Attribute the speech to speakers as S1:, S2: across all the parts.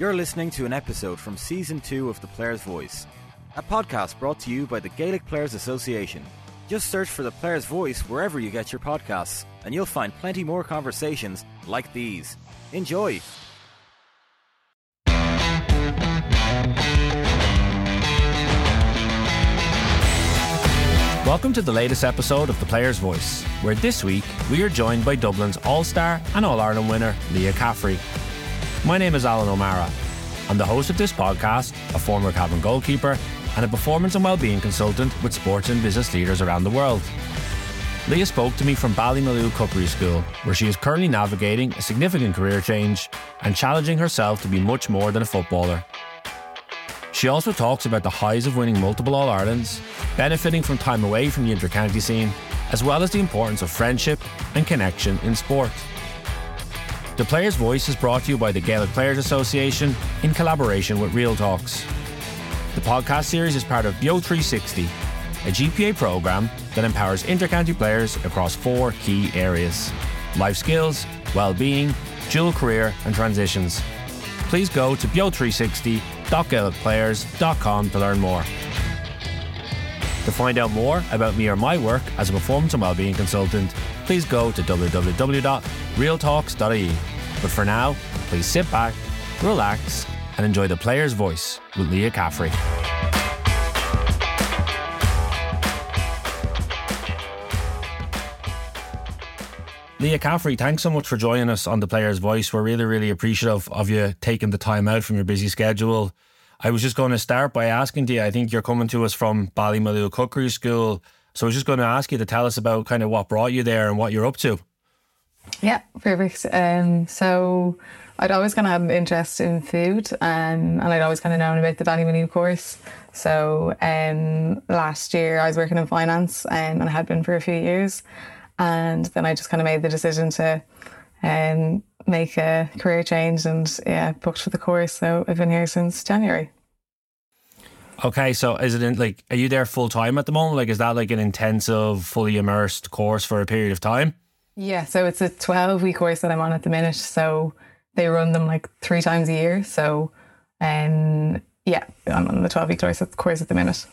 S1: You're listening to an episode from Season 2 of The Player's Voice, a podcast brought to you by the Gaelic Players Association. Just search for The Player's Voice wherever you get your podcasts, and you'll find plenty more conversations like these. Enjoy!
S2: Welcome to the latest episode of The Player's Voice, where this week we are joined by Dublin's All Star and All Ireland winner, Leah Caffrey. My name is Alan O'Mara. I'm the host of this podcast, a former Cavan goalkeeper, and a performance and well-being consultant with sports and business leaders around the world. Leah spoke to me from Ballymaloe Cookery School, where she is currently navigating a significant career change and challenging herself to be much more than a footballer. She also talks about the highs of winning multiple All Irelands, benefiting from time away from the intercounty scene, as well as the importance of friendship and connection in sport. The Player's Voice is brought to you by the Gaelic Players Association in collaboration with Real Talks. The podcast series is part of BEO 360, a GPA program that empowers intercounty players across four key areas life skills, well-being, dual career and transitions. Please go to beo360.gaelicplayers.com to learn more. To find out more about me or my work as a performance and wellbeing consultant, please go to www.realtalks.ie. But for now, please sit back, relax, and enjoy the player's voice with Leah Caffrey. Leah Caffrey, thanks so much for joining us on the Player's Voice. We're really, really appreciative of you taking the time out from your busy schedule. I was just going to start by asking you, I think you're coming to us from Ballymaloe Cookery School. So I was just going to ask you to tell us about kind of what brought you there and what you're up to.
S3: Yeah, perfect. Um, so I'd always kind of had an interest in food um, and I'd always kind of known about the Ballymaloe course. So um, last year I was working in finance um, and I had been for a few years. And then I just kind of made the decision to um, make a career change and yeah, booked for the course. So I've been here since January.
S2: Okay, so is it in, like, are you there full time at the moment? Like, is that like an intensive, fully immersed course for a period of time?
S3: Yeah, so it's a 12 week course that I'm on at the minute. So they run them like three times a year. So, um, yeah, I'm on the 12 week course at the minute.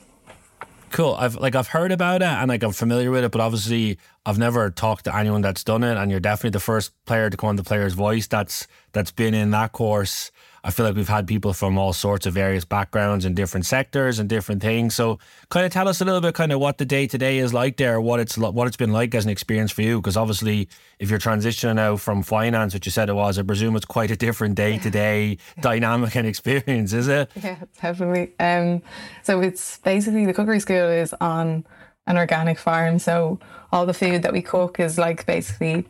S2: Cool. I've like I've heard about it and like I'm familiar with it, but obviously I've never talked to anyone that's done it. And you're definitely the first player to come on the player's voice that's that's been in that course. I feel like we've had people from all sorts of various backgrounds and different sectors and different things. So, kind of tell us a little bit, kind of what the day to day is like there, what it's what it's been like as an experience for you. Because obviously, if you're transitioning out from finance, which you said it was, I presume it's quite a different day to day dynamic and experience, is it?
S3: Yeah, definitely. Um, so it's basically the cookery school is on an organic farm, so all the food that we cook is like basically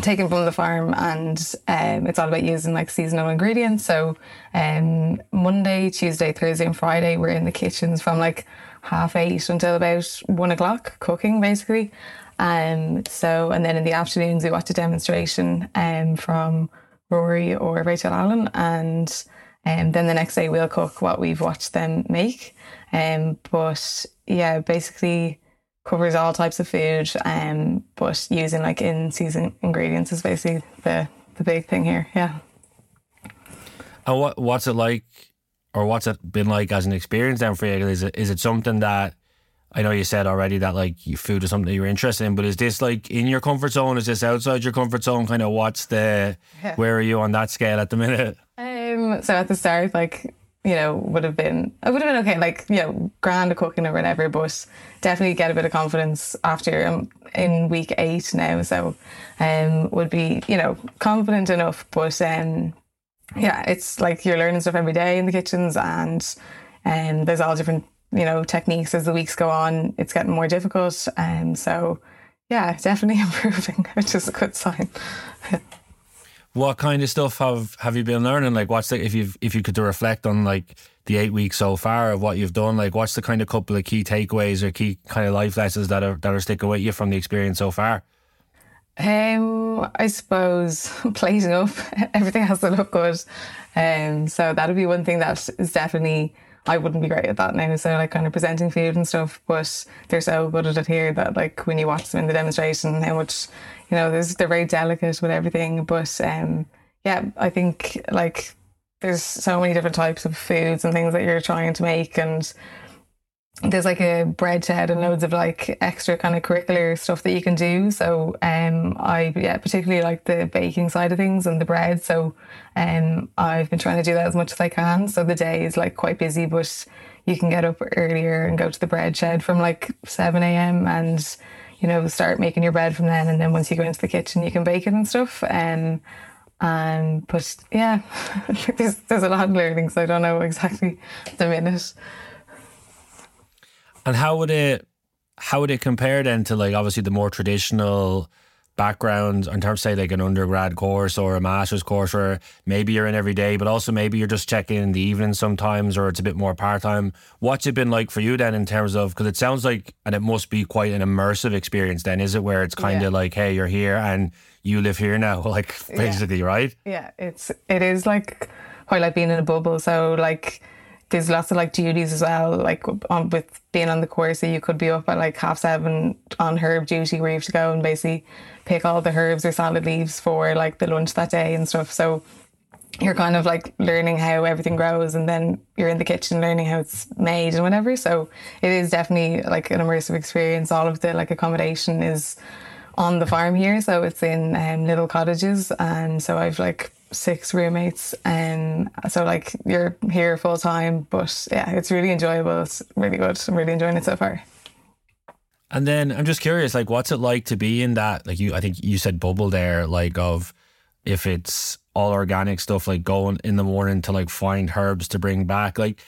S3: taken from the farm and um, it's all about using like seasonal ingredients. So um, monday tuesday thursday and friday we're in the kitchens from like half eight until about one o'clock cooking basically. Um, so and then in the afternoons we watch a demonstration um, from rory or rachel allen. And um, then the next day we'll cook what we've watched them make. Um, but yeah basically covers all types of food, um, but using like in season ingredients is basically the the big thing here. Yeah.
S2: And what what's it like, or what's it been like as an experience then for you? Is it is it something that I know you said already that like food is something that you're interested in, but is this like in your comfort zone? Is this outside your comfort zone? Kind of what's the yeah. where are you on that scale at the minute?
S3: Um, so at the start, like you know, would have been, it would have been okay, like, you know, grand cooking or whatever, but definitely get a bit of confidence after um, in week eight now. So, um, would be, you know, confident enough, but, um, yeah, it's like you're learning stuff every day in the kitchens and, um, there's all different, you know, techniques as the weeks go on. It's getting more difficult. Um, so, yeah, definitely improving, which is a good sign.
S2: what kind of stuff have have you been learning? Like, what's the if you if you could reflect on like the eight weeks so far of what you've done? Like, what's the kind of couple of key takeaways or key kind of life lessons that are that are sticking with you from the experience so far?
S3: Um, I suppose plating up, everything has to look good. Um, so that'll be one thing that is definitely I wouldn't be great at that now. So like kind of presenting food and stuff, but they're so good at it here that like when you watch them in the demonstration, how much you know, they're very delicate with everything. But um, yeah, I think like there's so many different types of foods and things that you're trying to make and there's like a bread shed and loads of like extra kind of curricular stuff that you can do. So um I yeah, particularly like the baking side of things and the bread. So um I've been trying to do that as much as I can. So the day is like quite busy but you can get up earlier and go to the bread shed from like seven AM and you know, start making your bread from then and then once you go into the kitchen you can bake it and stuff. Um and but yeah, there's there's a lot of learning, so I don't know exactly the minute.
S2: And how would it how would it compare then to like obviously the more traditional backgrounds in terms of say like an undergrad course or a master's course where maybe you're in every day, but also maybe you're just checking in the evening sometimes or it's a bit more part time. What's it been like for you then in terms of because it sounds like and it must be quite an immersive experience then, is it where it's kind of
S3: Yeah.
S2: like, hey, you're here and you live here now, like basically, right?
S3: Yeah, it's it is like quite like being in a bubble. So like there's lots of like duties as well. Like on, with being on the course, so you could be up at like half seven on herb duty where you have to go and basically pick all the herbs or salad leaves for like the lunch that day and stuff. So you're kind of like learning how everything grows and then you're in the kitchen learning how it's made and whatever. So it is definitely like an immersive experience. All of the like accommodation is on the farm here. So it's in um, little cottages. And so I've like six roommates. And so like you're here full time, but yeah, it's really enjoyable. It's really good. I'm really enjoying it so far.
S2: And then I'm just curious, like, what's it like to be in that? Like, you, I think you said bubble there, like, of if it's all organic stuff, like going in the morning to like find herbs to bring back. Like,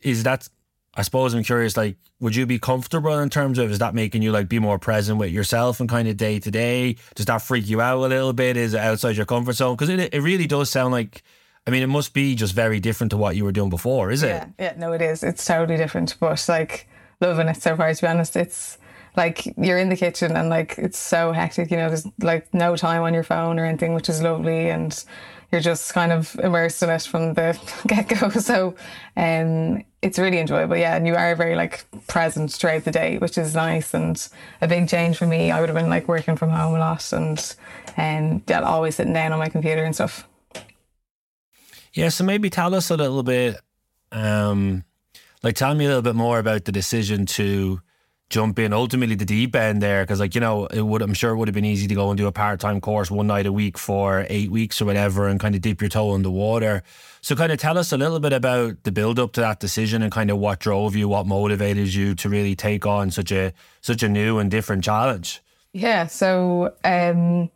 S2: is that, I suppose I'm curious, like, would you be comfortable in terms of, is that making you like be more present with yourself and kind of day to day? Does that freak you out a little bit? Is it outside your comfort zone? Because it, it really does sound like, I mean, it must be just very different to what you were doing before, is it?
S3: Yeah, yeah, no, it is. It's totally different, but like loving it so far. To be honest, it's like you're in the kitchen and like it's so hectic. You know, there's like no time on your phone or anything, which is lovely, and you're just kind of immersed in it from the get go. So, um, it's really enjoyable. Yeah, and you are very like present throughout the day, which is nice and a big change for me. I would have been like working from home a lot and and yeah, always sitting down on my computer and stuff.
S2: Yeah, so maybe tell us a little bit, um, like tell me a little bit more about the decision to jump in ultimately the deep end there, because like you know it would I'm sure it would have been easy to go and do a part time course one night a week for eight weeks or whatever, and kind of dip your toe in the water. So kind of tell us a little bit about the build up to that decision and kind of what drove you, what motivated you to really take on such a such a new and different challenge.
S3: Yeah, so um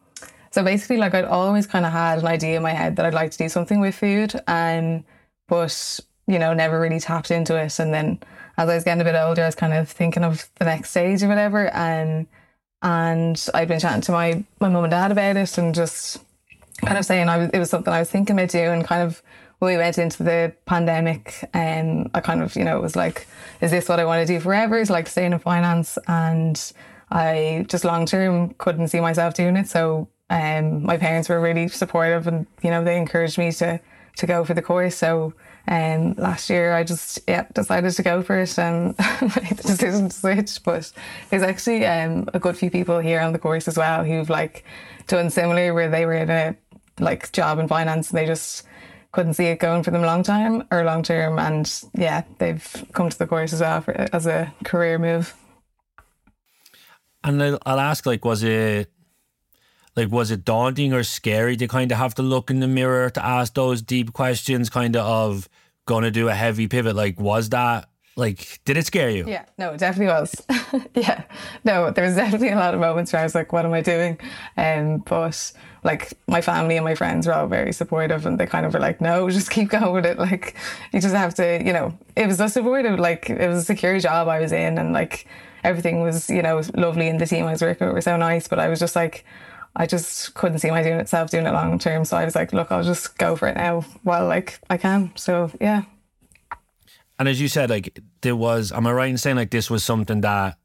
S3: so basically like I'd always kind of had an idea in my head that I'd like to do something with food and but you know never really tapped into it and then as I was getting a bit older I was kind of thinking of the next stage or whatever. And and I'd been chatting to my my mum and dad about it and just kind of saying I was it was something I was thinking about doing kind of when we went into the pandemic and I kind of you know it was like is this what I want to do forever? Is like staying in finance? And I just long term couldn't see myself doing it. So um my parents were really supportive and you know they encouraged me to to go for the course. So um last year I just yeah decided to go for it and made the decision to switch but there's actually um a good few people here on the course as well who've like done similar where they were in a like job in finance and they just couldn't see it going for them long time or long term. And yeah they've come to the course as well for, as a career move.
S2: And I'll, I'll ask, like, was it like was it daunting or scary to kind of have to look in the mirror to ask those deep questions, kind of of gonna do a heavy pivot? Like, was that like did it scare you?
S3: Yeah, no, it definitely was. yeah, no, there was definitely a lot of moments where I was like, "What am I doing?" Um, but like my family and my friends were all very supportive, and they kind of were like, "No, just keep going with it. Like, you just have to, you know." It was a supportive, like it was a secure job I was in, and like everything was, you know, lovely, and the team I was working with were so nice. But I was just like. I just couldn't see my doing myself doing it long term, so I was like, "Look, I'll just go for it now while like I can." So yeah,
S2: And as you said, like there was, am I right in saying like this was something that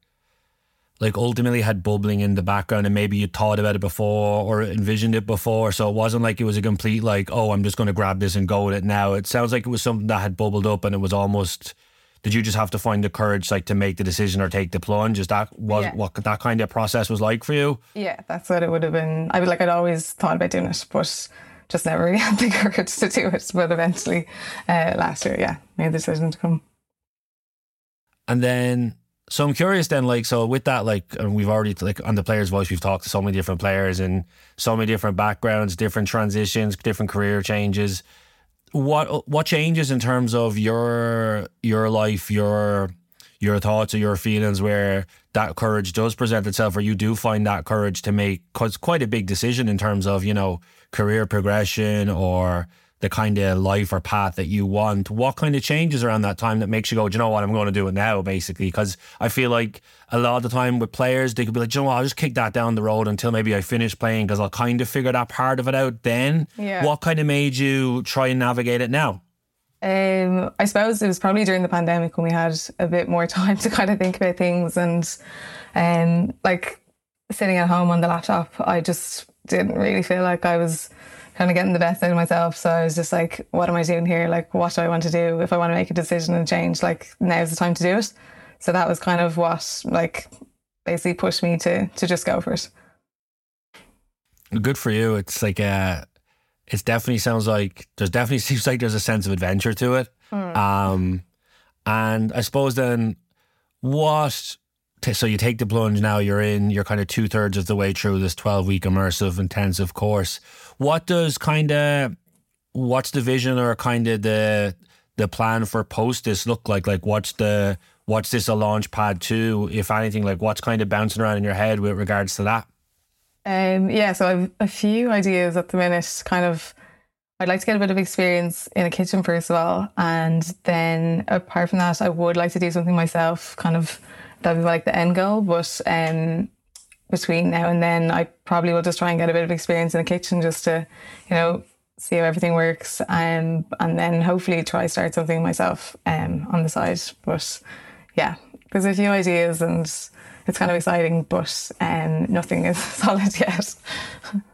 S2: like ultimately had bubbling in the background and maybe you thought about it before or envisioned it before. So it wasn't like it was a complete like, oh, I'm just going to grab this and go with it now. It sounds like it was something that had bubbled up and it was almost, did you just have to find the courage like to make the decision or take the plunge? Is that was
S3: Yeah.
S2: what that kind of process was like for you?
S3: Yeah, that's what it would have been. I would like I'd always thought about doing it, but just never really had the courage to do it. But eventually, uh, last year, yeah, made the decision to come.
S2: And then, so I'm curious then, like, so with that, like, and we've already, like, on the player's voice, we've talked to so many different players and so many different backgrounds, different transitions, different career changes. What what changes in terms of your your life, your your thoughts or your feelings where that courage does present itself, or you do find that courage to make quite a big decision in terms of you know career progression or the kind of life or path that you want. What kind of changes around that time that makes you go, do you know what, I'm going to do it now, basically? Because I feel like a lot of the time with players, they could be like, do you know what, I'll just kick that down the road until maybe I finish playing because I'll kind of figure that part of it out then.
S3: Yeah.
S2: What kind of made you try and navigate it now?
S3: Um, I suppose it was probably during the pandemic when we had a bit more time to kind of think about things and um, like sitting at home on the laptop, I just didn't really feel like I was kind of getting the best out of myself. So I was just like, what am I doing here? Like, what do I want to do? If I want to make a decision and change, like now's the time to do it. So that was kind of what like basically pushed me to to just go for it.
S2: Good for you. It's like uh it definitely sounds like there's definitely seems like there's a sense of adventure to it. Um and I suppose then what t- so you take the plunge now you're in you're kind of two thirds of the way through this 12 week immersive intensive course what does kind of what's the vision or kind of the the plan for post this look like like what's the what's this a launch pad to if anything like what's kind of bouncing around in your head with regards to that
S3: Um, yeah, so I've a few ideas at the minute. Kind of, I'd like to get a bit of experience in a kitchen first of all, and then apart from that, I would like to do something myself. Kind of, that'd be like the end goal. But um, between now and then, I probably will just try and get a bit of experience in the kitchen, just to, you know, see how everything works, um, and then hopefully try start something myself um, on the side. But yeah, there's a few ideas and. It's kind of exciting, but um, nothing is solid yet.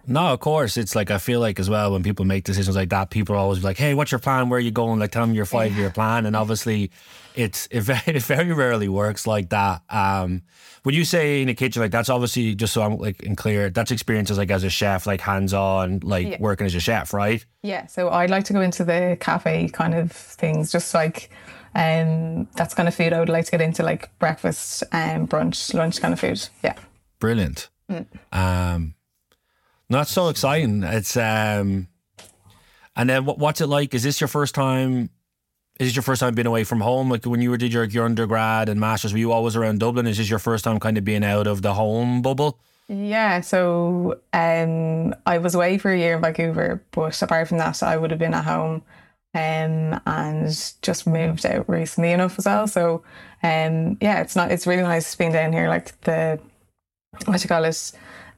S2: No, of course. It's like I feel like as well when people make decisions like that, people are always like, "Hey, what's your plan? Where are you going?" Like, tell them your five year plan. And obviously, it's it very, it very rarely works like that. Um, when you say in a kitchen, like that's obviously just so I'm like in clear, that's experiences like as a chef, like hands on, like
S3: Yeah.
S2: working as a chef, right?
S3: Yeah, so I'd like to go into the cafe kind of things, just like um, that's kind of food I would like to get into, like breakfast, um, brunch, lunch kind of food. Yeah.
S2: Brilliant. Um, not so exciting. It's um, and then what, what's it like? Is this your first time? Is this your first time being away from home? Like when you were did your, your undergrad and masters, were you always around Dublin? Is this your first time kind of being out of the home bubble?
S3: Yeah, so um, I was away for a year in Vancouver, but apart from that, I would have been at home um, and just moved out recently enough as well. So um, yeah, it's not. It's really nice being down here. Like the what do you call it,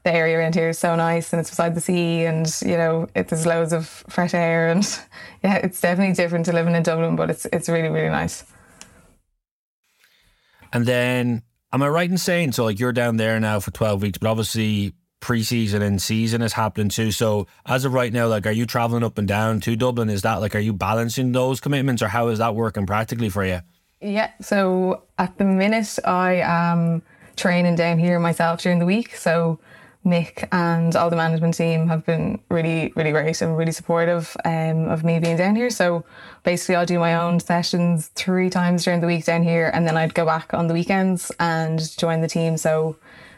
S3: the area around here is so nice, and it's beside the sea, and you know it, there's loads of fresh air, and yeah, it's definitely different to living in Dublin, but it's it's really really nice.
S2: And then, am I right in saying so? Like you're down there now for twelve weeks, but obviously preseason and season is happening too. So as of right now, like, are you traveling up and down to Dublin? Is that like, are you balancing those commitments, or how is that working practically for you?
S3: Yeah, so at the minute I am training down here myself during the week. So Mick and all the management team have been really, really great and really supportive um, of me being down here. So basically, I'll do my own sessions three times during the week down here, and then I'd go back on the weekends and join the team. So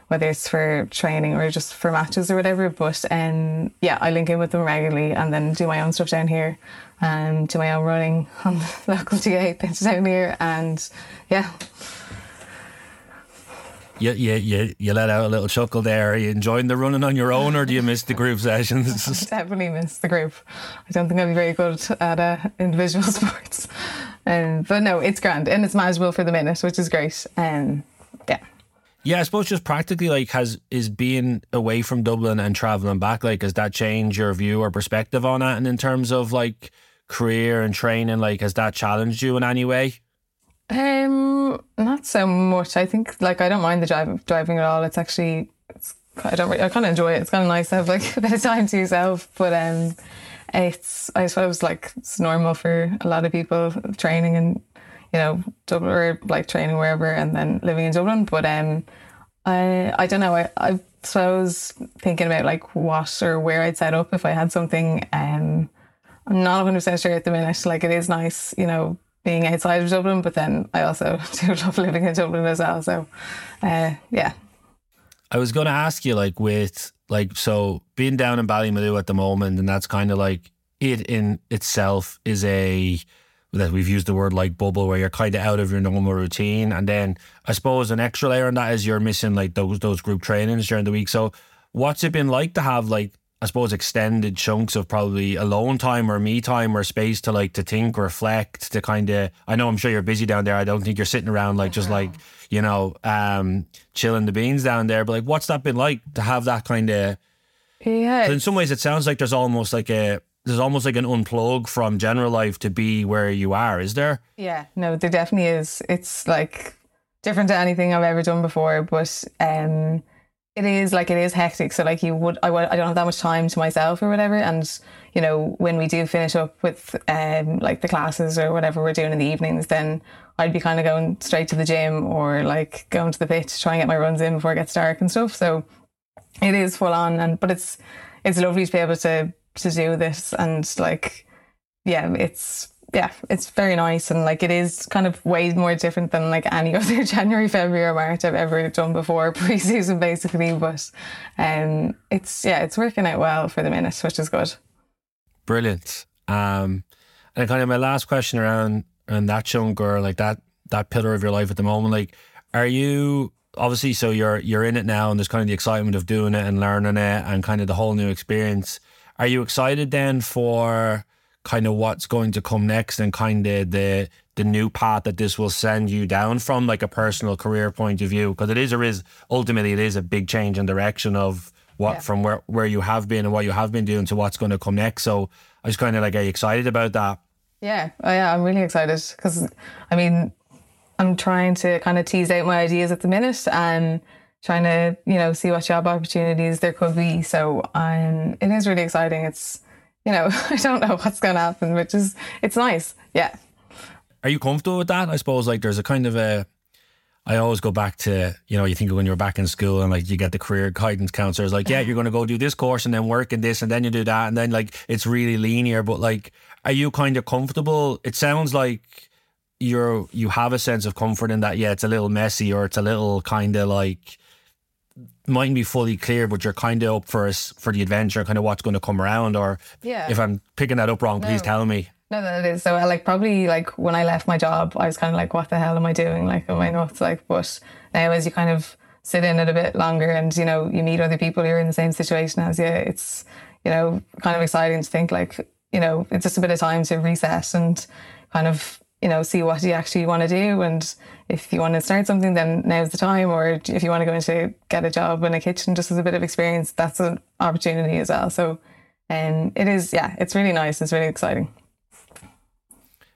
S3: whether it's for training or just for matches or whatever, but um, yeah, I link in with them regularly and then do my own stuff down here. Um, do my own running on the local GAA pitch down here, and yeah,
S2: You, you, you, you let out a little chuckle there. Are you enjoying the running on your own, or do you miss the group sessions?
S3: definitely miss the group. I don't think I'd be very good at uh, individual sports, um, but no, it's grand and it's manageable for the minute, which is great. Um, yeah.
S2: I suppose just practically, like, has is being away from Dublin and traveling back, like, has that changed your view or perspective on it? And in terms of like career and training, like, has that challenged you in any way?
S3: Um, not so much. I think like I don't mind the drive, driving at all. It's actually it's, I don't I kind of enjoy it. It's kind of nice to have like a bit of time to yourself. But um, it's I suppose like it's normal for a lot of people training and you know Dublin or like training wherever and then living in Dublin. But um, I I don't know. I I've suppose thinking about like what or where I'd set up if I had something. Um, I'm not 100 percent sure at the minute. Like it is nice, you know, being outside of Dublin, but then I also do love living in Dublin as well. So, uh, yeah.
S2: I was going to ask you, like, with like, so being down in Ballymaloe at the moment, and that's kind of like it in itself is a that we've used the word like bubble where you're kind of out of your normal routine and then I suppose an extra layer on that is you're missing like those those group trainings during the week so what's it been like to have like I suppose extended chunks of probably alone time or me time or space to like to think, reflect, to kind of. I know I'm sure you're busy down there. I don't think you're sitting around like just like you know um chilling the beans down there. But like, what's that been like to have that kind of?
S3: Yeah.
S2: In some ways, it sounds like there's almost like a there's almost like an unplug from general life to be where you are. Is there?
S3: Yeah. No, there definitely is. It's like different to anything I've ever done before, but um it is like it is hectic. So like you would, I, I don't have that much time to myself or whatever. And you know, when we do finish up with um like the classes or whatever we're doing in the evenings, then I'd be kind of going straight to the gym or like going to the pit to try and get my runs in before it gets dark and stuff. So it is full on, and but it's it's lovely to be able to to do this and like yeah, it's yeah, it's very nice and like it is kind of way more different than like any other January, February or March I've ever done before pre-season basically. But um it's yeah, it's working out well for the minute, which is good.
S2: Brilliant. Um and kind of my last question around and that young girl like that that pillar of your life at the moment, like are you obviously so you're you're in it now and there's kind of the excitement of doing it and learning it and kind of the whole new experience. Are you excited then for kind of what's going to come next and kind of the the new path that this will send you down from like a personal career point of view? Because it is or is ultimately it is a big change in direction of what
S3: Yeah.
S2: from where where you have been and what you have been doing to what's going to come next. So I was kind of like are you excited about that?
S3: Yeah, oh, yeah, I'm really excited because I mean, I'm trying to kind of tease out my ideas at the minute and trying to, you know, see what job opportunities there could be. So um, it is really exciting. It's, you know, I don't know what's going to happen, which is, it's nice. Yeah.
S2: are you comfortable with that I suppose like there's a kind of a I always go back to, you know, you think when you're back in school and like you get the career guidance counselors like, yeah, you're going to go do this course and then work in this and then you do that. And then like it's really linear. But like, are you kind of comfortable? It sounds like you're, you have a sense of comfort in that. Yeah, it's a little messy or it's a little kind of like, mightn't be fully clear, but you're kind of up for us for the adventure, kind of what's going to come around. Or
S3: Yeah.
S2: if I'm picking that up wrong, please tell me.
S3: No, no, it is. So, uh, like, probably like when I left my job, I was kind of like, what the hell am I doing? Like, am I nuts? Like, but now as you kind of sit in it a bit longer and, you know, you meet other people who are in the same situation as you, it's, you know, kind of exciting to think like, you know, it's just a bit of time to reset and kind of, you know, see what you actually want to do. And if you want to start something, then now's the time. Or if you want to go into get a job in a kitchen just as a bit of experience, that's an opportunity as well. So, um, it is, yeah, it's really nice. It's really exciting.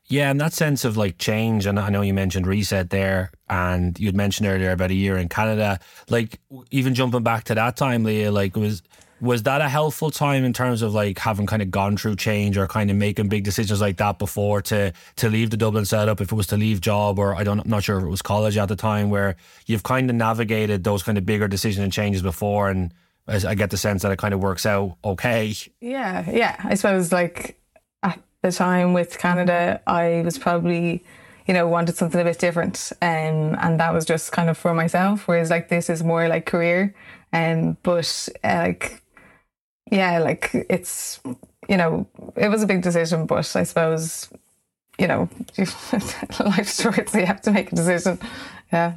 S2: Yeah, and that sense of like change, and I know you mentioned reset there, and you'd mentioned earlier about a year in Canada. Like even jumping back to that time, Leah, like it was was that a helpful time in terms of like having kind of gone through change or kind of making big decisions like that before to to leave the Dublin setup, if it was to leave job or I don't I'm not sure if it was college at the time, where you've kind of navigated those kind of bigger decisions and changes before, and I get the sense that it kind of works out okay.
S3: Yeah, yeah. I suppose like at the time with Canada, I was probably, you know, wanted something a bit different, um, and that was just kind of for myself. Whereas like this is more like career, um, but uh, like, yeah, like it's, you know, it was a big decision, but I suppose, you know, life's short, so you have to make a decision. Yeah.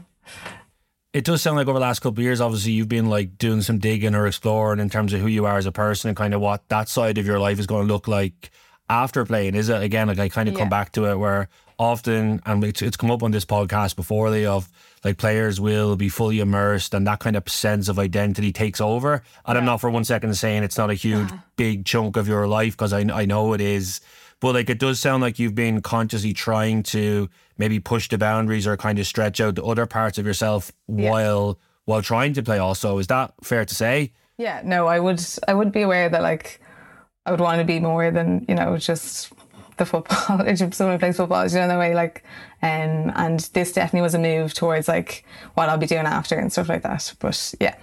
S2: it does sound like over the last couple of years, obviously you've been like doing some digging or exploring in terms of who you are as a person and kind of what that side of your life is going to look like after playing. Is it again like I kind of come back to it where often and it's, it's come up on this podcast before they of like players will be fully immersed and that kind of sense of identity takes over. And I'm not for one second saying it's not a huge big chunk of your life because I I know it is. But like it does sound like you've been consciously trying to maybe push the boundaries or kind of stretch out the other parts of yourself while while trying to play also. Is that fair to say?
S3: Yeah, no, I would I would be aware that like I would want to be more than, you know, just the football. Someone plays football, you know, the way, like um and this definitely was a move towards like what I'll be doing after and stuff like that. But yeah.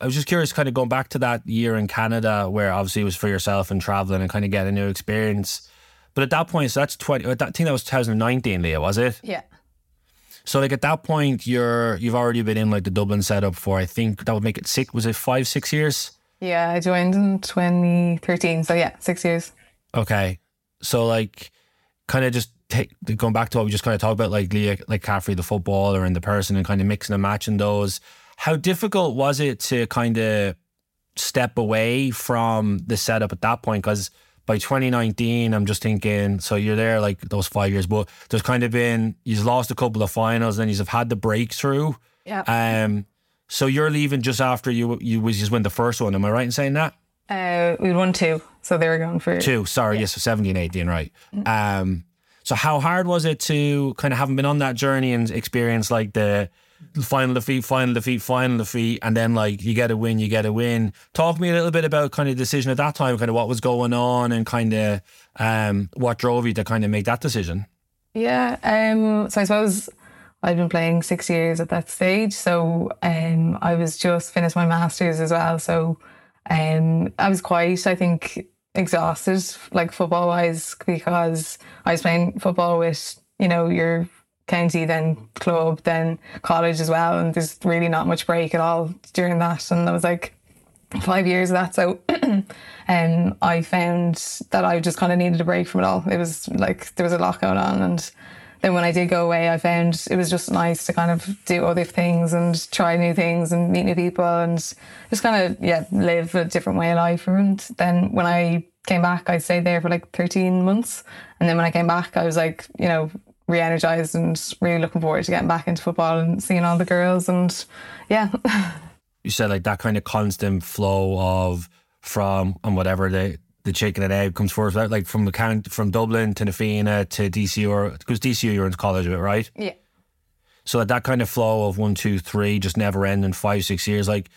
S2: I was just curious, kind of going back to that year in Canada, where obviously it was for yourself and traveling and kind of getting a new experience. But at that point, so that's twenty. I think that was 2019, Leah, was it?
S3: Yeah.
S2: So like at that point, you're you've already been in like the Dublin setup for I think that would make it six. Was it five, six years?
S3: Yeah, I joined in 2013. So yeah, six years.
S2: Okay, so like, kind of just take going back to what we just kind of talked about, like Leah, like Caffrey, the footballer and the person, and kind of mixing and matching those. How difficult was it to kind of step away from the setup at that point? Because by 2019, I'm just thinking, so you're there like those five years, but there's kind of been you've lost a couple of finals, and you've had the breakthrough.
S3: Yeah.
S2: Um, so you're leaving just after you you was just win the first one. Am I right in saying that?
S3: Uh, we won two, so they were going for
S2: Two. Sorry, yes, so 17, 18, right. Um, so how hard was it to kind of having been on that journey and experience like the final defeat, final defeat, final defeat, and then like you get a win, you get a win. Talk me a little bit about kind of the decision at that time, kind of what was going on and kind of um, what drove you to kind of make that decision.
S3: Yeah. Um. So I suppose I'd been playing six years at that stage. So um, I was just finished my masters as well. So um, I was quite, I think, exhausted, like football wise, because I was playing football with you know your county, then club, then college as well, and there's really not much break at all during that. And I was like five years of that. So um, I found that I just kind of needed a break from it all. It was like there was a lot going on. And then when I did go away, I found it was just nice to kind of do other things and try new things and meet new people and just kind of, yeah, live a different way of life. And then when I came back, I stayed there for like 13 months. And then when I came back, I was like, you know, re energized and really looking forward to getting back into football and seeing all the girls. And yeah.
S2: You said like that kind of constant flow of from and whatever the the chicken and egg comes first? Like from the count from Dublin to Na Fianna to DCU or because DCU you're in college with, right?
S3: yeah.
S2: So that kind of flow of one, two, three, just never ending five, six years, like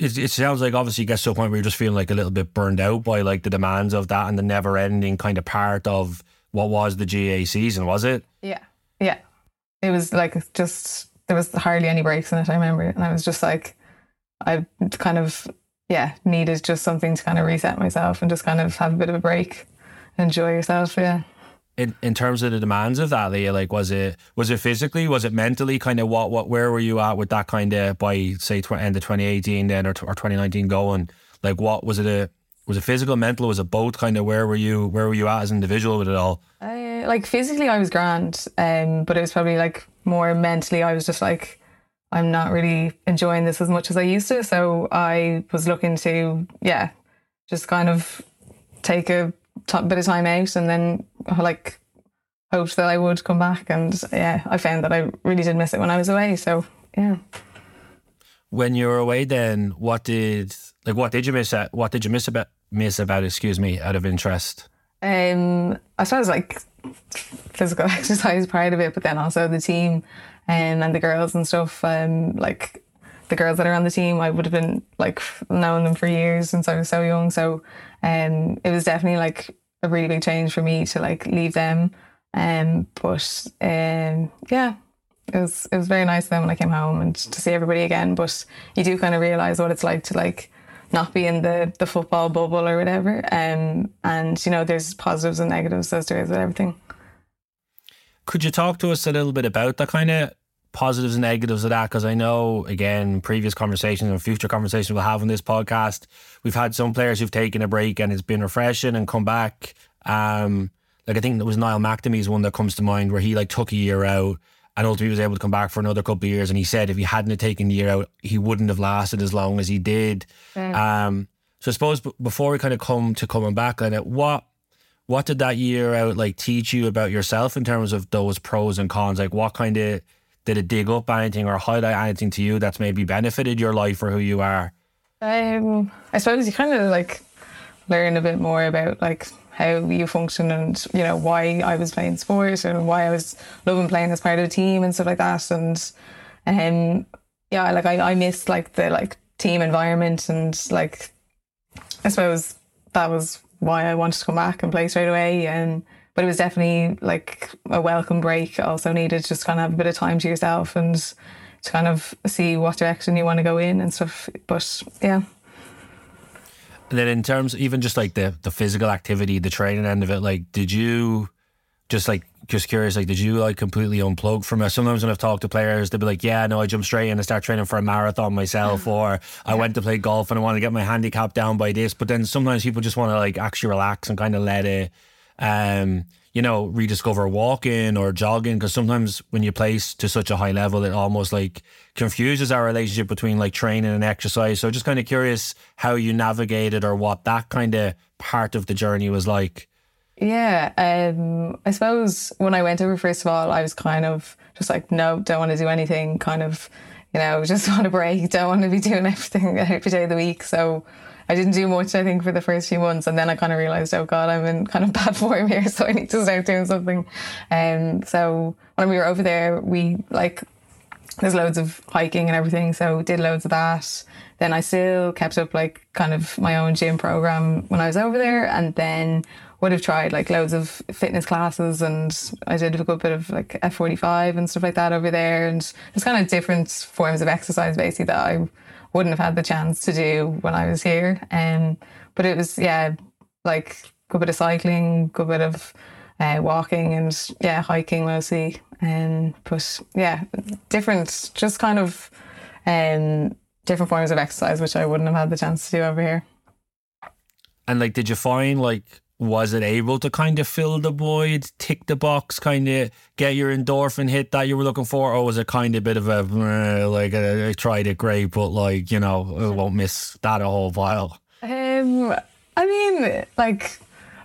S2: it, it sounds like obviously it gets to a point where you're just feeling like a little bit burned out by like the demands of that and the never ending kind of part of what was the GAA season, was it?
S3: Yeah. Yeah. It was like just, there was hardly any breaks in it, I remember. And I was just like, I kind of, yeah, needed just something to kind of reset myself and just kind of have a bit of a break, enjoy yourself. Yeah.
S2: In in terms of the demands of that, Leah, like was it was it physically, was it mentally? Kind of what what where were you at with that kind of by say tw- end of 2018 then or, t- or 2019 going? Like what was it a was it physical, mental? Was it both? Kind of where were you where were you at as an individual with it all?
S3: Uh, like physically, I was grand, um, but it was probably like more mentally. I was just like, I'm not really enjoying this as much as I used to. So I was looking to, yeah, just kind of take a t- bit of time out and then like hoped that I would come back. And yeah, I found that I really did miss it when I was away. So yeah.
S2: When you were away, then what did like what did you miss? At, what did you miss about miss about? Excuse me, out of interest.
S3: Um, I suppose like physical exercise part of it, but then also the team um, and the girls and stuff. Um, like the girls that are on the team, I would have been like knowing them for years since I was so young. So um, it was definitely like a really big change for me to like leave them. Um, but um, yeah, it was it was very nice then when I came home and to see everybody again. But you do kind of realize what it's like to like not be in the the football bubble or whatever. Um, and you know, there's positives and negatives as there is with everything.
S2: Could you talk to us a little bit about the kind of positives and negatives of that? Because I know, again, previous conversations and future conversations we'll have on this podcast, we've had some players who've taken a break and it's been refreshing and come back. Um, like I think it was Niall McNamee's one that comes to mind where he like took a year out and ultimately was able to come back for another couple of years. And he said if he hadn't taken the year out, he wouldn't have lasted as long as he did. Um, so I suppose before we kind of come to coming back on it, what what did that year out like teach you about yourself in terms of those pros and cons? Like what kind of did it dig up anything or highlight anything to you that's maybe benefited your life or who you are?
S3: Um, I suppose you kind of like learn a bit more about like how you function and you know why I was playing sports and why I was loving playing as part of a team and stuff like that. And um, yeah, like I, I missed like the like team environment and like I suppose that was why I wanted to come back and play straight away. And but it was definitely like a welcome break. Also needed to just kind of have a bit of time to yourself and to kind of see what direction you want to go in and stuff. But yeah.
S2: And then in terms, even just like the the physical activity, the training end of it, like, did you just like just curious, like, did you like completely unplug from it? Sometimes when I've talked to players, they'll be like, "Yeah, no, I jumped straight in and start training for a marathon myself, or I went to play golf and I want to get my handicap down by this." But then sometimes people just want to like actually relax and kind of let it, um, you know, rediscover walking or jogging. Because sometimes when you place to such a high level, it almost like confuses our relationship between like training and exercise. So just kind of curious how you navigated or what that kind of part of the journey was like.
S3: Yeah, um, I suppose when I went over, first of all, I was kind of just like, no, don't want to do anything. Kind of, you know, just want a break. Don't want to be doing everything every day of the week. So I didn't do much, I think, for the first few months, and then I kind of realized, oh God, I'm in kind of bad form here, so I need to start doing something. And um, so when we were over there, we like there's loads of hiking and everything, so did loads of that. Then I still kept up like kind of my own gym program when I was over there, and then would have tried like loads of fitness classes and I did a good bit of like F45 and stuff like that over there and just kind of different forms of exercise basically that I wouldn't have had the chance to do when I was here. Um, but it was, yeah, like a good bit of cycling, good bit of uh, walking and yeah, hiking mostly. Um, but yeah, different, just kind of um, different forms of exercise, which I wouldn't have had the chance to do over here.
S2: And like, did you find like was it able to kind of fill the void, tick the box, kind of get your endorphin hit that you were looking for, or was it kind of a bit of a like I tried it great, but like you know I won't miss that a whole while.
S3: Um, I mean, like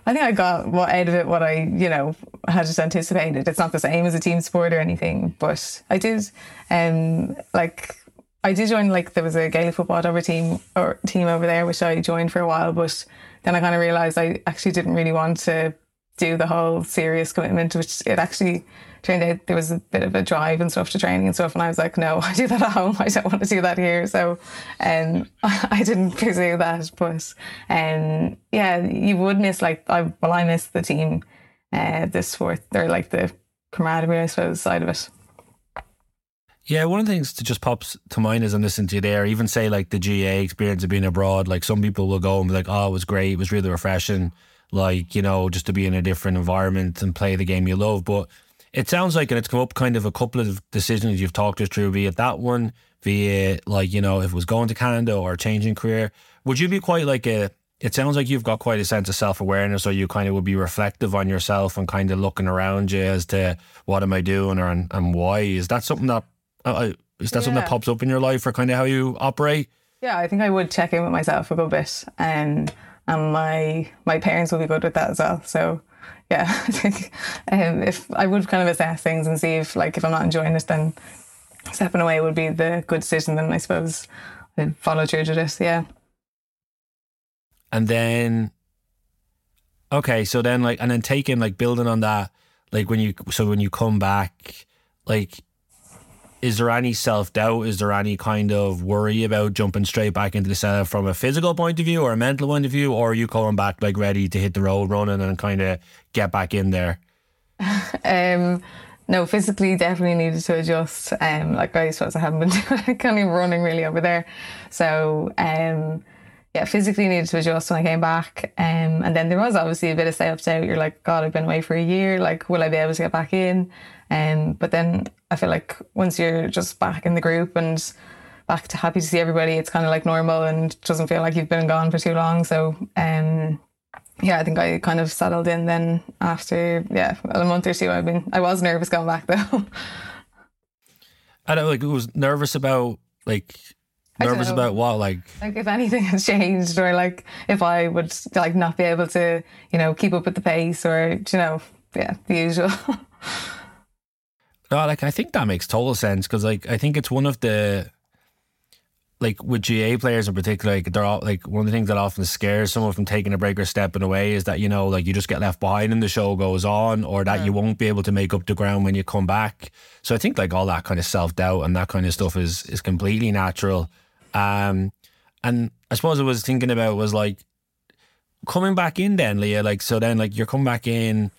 S3: I think I got what out of it what I you know had just anticipated. It's not the same as a team sport or anything, but I did um like I did join like there was a Gaelic football over team or team over there which I joined for a while, but then I kind of realized I actually didn't really want to do the whole serious commitment, which it actually turned out there was a bit of a drive and stuff to training and stuff. And I was like, no, I do that at home. I don't want to do that here. So um, I didn't pursue that. But um, yeah, you would miss like, I, well, I miss the team, uh, the sport, or like the camaraderie, I suppose, side of it.
S2: Yeah, one of the things that just pops to mind as I'm listening to you there, even say like the GAA experience of being abroad, like some people will go and be like, oh, it was great, it was really refreshing, like, you know, just to be in a different environment and play the game you love. But it sounds like, and it's come up kind of a couple of decisions you've talked us through, be it that one, be it like, you know, if it was going to Canada or changing career, would you be quite like a, it sounds like you've got quite a sense of self awareness, or you kind of would be reflective on yourself and kind of looking around you as to what am I doing or and, and why. Is that something that uh, is that yeah. something that pops up in your life or kind of how you operate?
S3: Yeah, I think I would check in with myself a good bit, um, and my my parents will be good with that as well. So yeah, I think um, if I would kind of assess things and see if like if I'm not enjoying it, then stepping away would be the good decision. Then I suppose I'd follow through to this. Yeah.
S2: And then, okay, so then like, and then taking like building on that, like when you so when you come back, like is there any self doubt? Is there any kind of worry about jumping straight back into the setup from a physical point of view or a mental point of view, or are you coming back like ready to hit the road running and kind of get back in there?
S3: um, no, physically definitely needed to adjust. Um, like I suppose I haven't been kind of running really over there, so um, yeah, physically needed to adjust when I came back. Um, and then there was obviously a bit of self doubt. You're like, God, I've been away for a year. Like, will I be able to get back in? Um, but then I feel like once you're just back in the group and back to happy to see everybody, it's kind of like normal and doesn't feel like you've been gone for too long. So, um, yeah, I think I kind of settled in then after, yeah, a month or two. I've been, I was nervous going back though.
S2: I don't like, it was nervous about like, nervous about what like
S3: like if anything has changed or like if i would like not be able to you know keep up with the pace or you know yeah the usual
S2: No, like I think that makes total sense because like I think it's one of the like with GAA players in particular, like they're all like one of the things that often scares someone from taking a break or stepping away is that you know like you just get left behind and the show goes on, or that yeah. you won't be able to make up the ground when you come back. So I think like all that kind of self doubt and that kind of stuff is is completely natural. Um, and I suppose I was thinking about was like coming back in then, Leah. Like so then like you're coming back in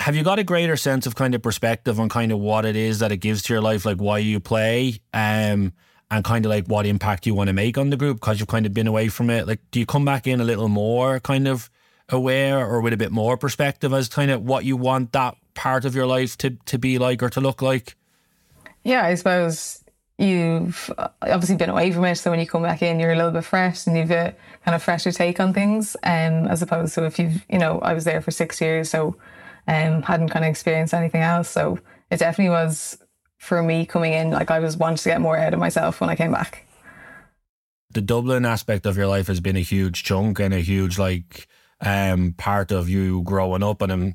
S2: have you got a greater sense of kind of perspective on kind of what it is that it gives to your life, like why you play, um, and kind of like what impact you want to make on the group because you've kind of been away from it? Like, do you come back in a little more kind of aware or with a bit more perspective as kind of what you want that part of your life to, to be like or to look like?
S3: Yeah, I suppose you've obviously been away from it. So when you come back in, you're a little bit fresh and you've a kind of fresher take on things. Um, as opposed to if you've, you know, I was there for six years, so um, hadn't kind of experienced anything else. So it definitely was for me coming in, like I was wanting to get more out of myself when I came back.
S2: The Dublin aspect of your life has been a huge chunk and a huge like um, part of you growing up, and I'm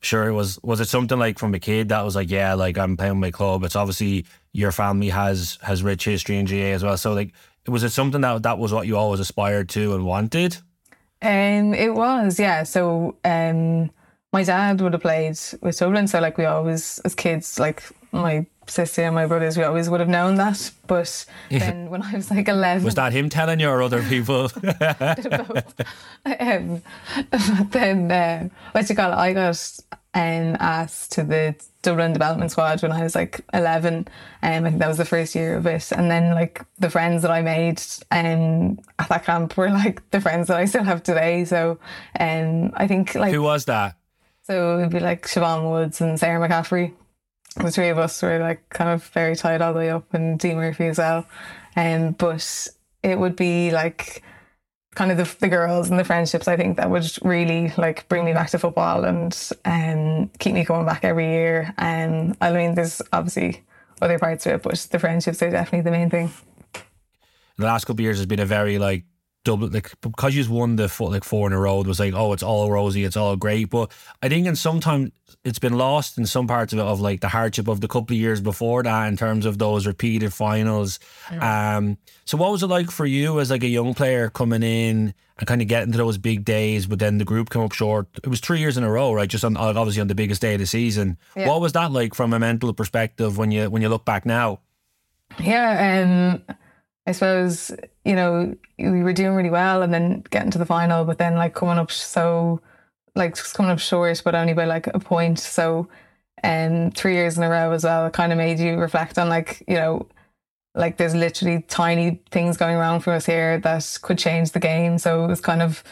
S2: sure it was. Was it something like from a kid that was like, yeah, like I'm playing my club. It's obviously your family has has rich history in GAA as well. So like, was it something that that was what you always aspired to and wanted?
S3: Um, it was, yeah. So um, my dad would have played with Dublin, so like we always as kids, like my sister and my brothers, we always would have known that. But then when I was like 11.
S2: Was that him telling you or other people?
S3: um, but then, uh, what you call it, I got um, asked to the Dublin Development Squad when I was like 11. Um, I think that was the first year of it. And then, like, the friends that I made um, at that camp were like the friends that I still have today. So um, I think, like.
S2: Who was that?
S3: So it'd be like Siobhan Woods and Sarah McCaffrey the three of us were like kind of very tight all the way up and Dee Murphy as well. Um, but it would be like kind of the, the girls and the friendships I think that would really like bring me back to football and um, keep me coming back every year. And um, I mean, there's obviously other parts of it, but the friendships are definitely the main thing.
S2: The last couple of years has been a very like double like because you've won the foot like four in a row. It was like oh, it's all rosy, it's all great. But I think in sometimes it's been lost in some parts of it of like the hardship of the couple of years before that in terms of those repeated finals. Um, so what was it like for you as like a young player coming in and kind of getting to those big days, but then the group come up short? It was three years in a row, right? Just on obviously on the biggest day of the season. Yeah. What was that like from a mental perspective when you when you look back now?
S3: Yeah, um, I suppose you know we were doing really well, and then getting to the final, but then like coming up so like coming up short, but only by like a point. So, um, three years in a row as well, it kind of made you reflect on like you know, like there's literally tiny things going wrong for us here that could change the game. So it was kind of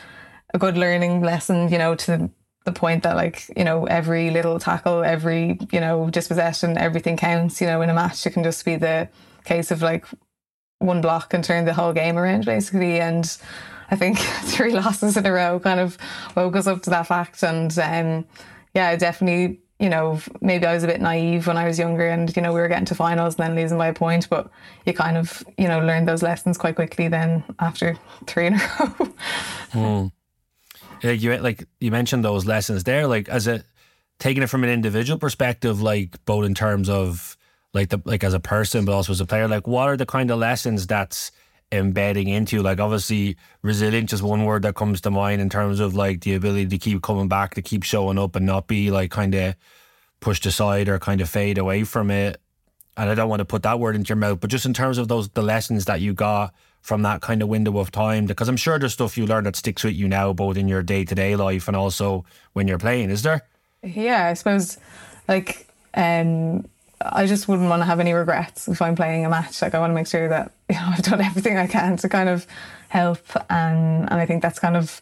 S3: a good learning lesson, you know, to the point that like you know every little tackle, every you know dispossession, everything counts. You know, in a match, it can just be the case of like one block and turn the whole game around basically and I think three losses in a row kind of woke us up to that fact. And um, yeah, definitely, you know, maybe I was a bit naive when I was younger and, you know, we were getting to finals and then losing by a point, but you kind of, you know, learned those lessons quite quickly then after three in a row.
S2: mm. yeah, you like you mentioned those lessons there, like as a taking it from an individual perspective, like both in terms of like the like as a person, but also as a player, like what are the kind of lessons that's embedding into you? like obviously resilient is one word that comes to mind in terms of like the ability to keep coming back to keep showing up and not be like kind of pushed aside or kind of fade away from it and I don't want to put that word into your mouth but just in terms of those the lessons that you got from that kind of window of time because I'm sure there's stuff you learned that sticks with you now both in your day-to-day life and also when you're playing is there
S3: yeah I suppose like um I just wouldn't want to have any regrets if I'm playing a match. Like I want to make sure that you know I've done everything I can to kind of help, and and I think that's kind of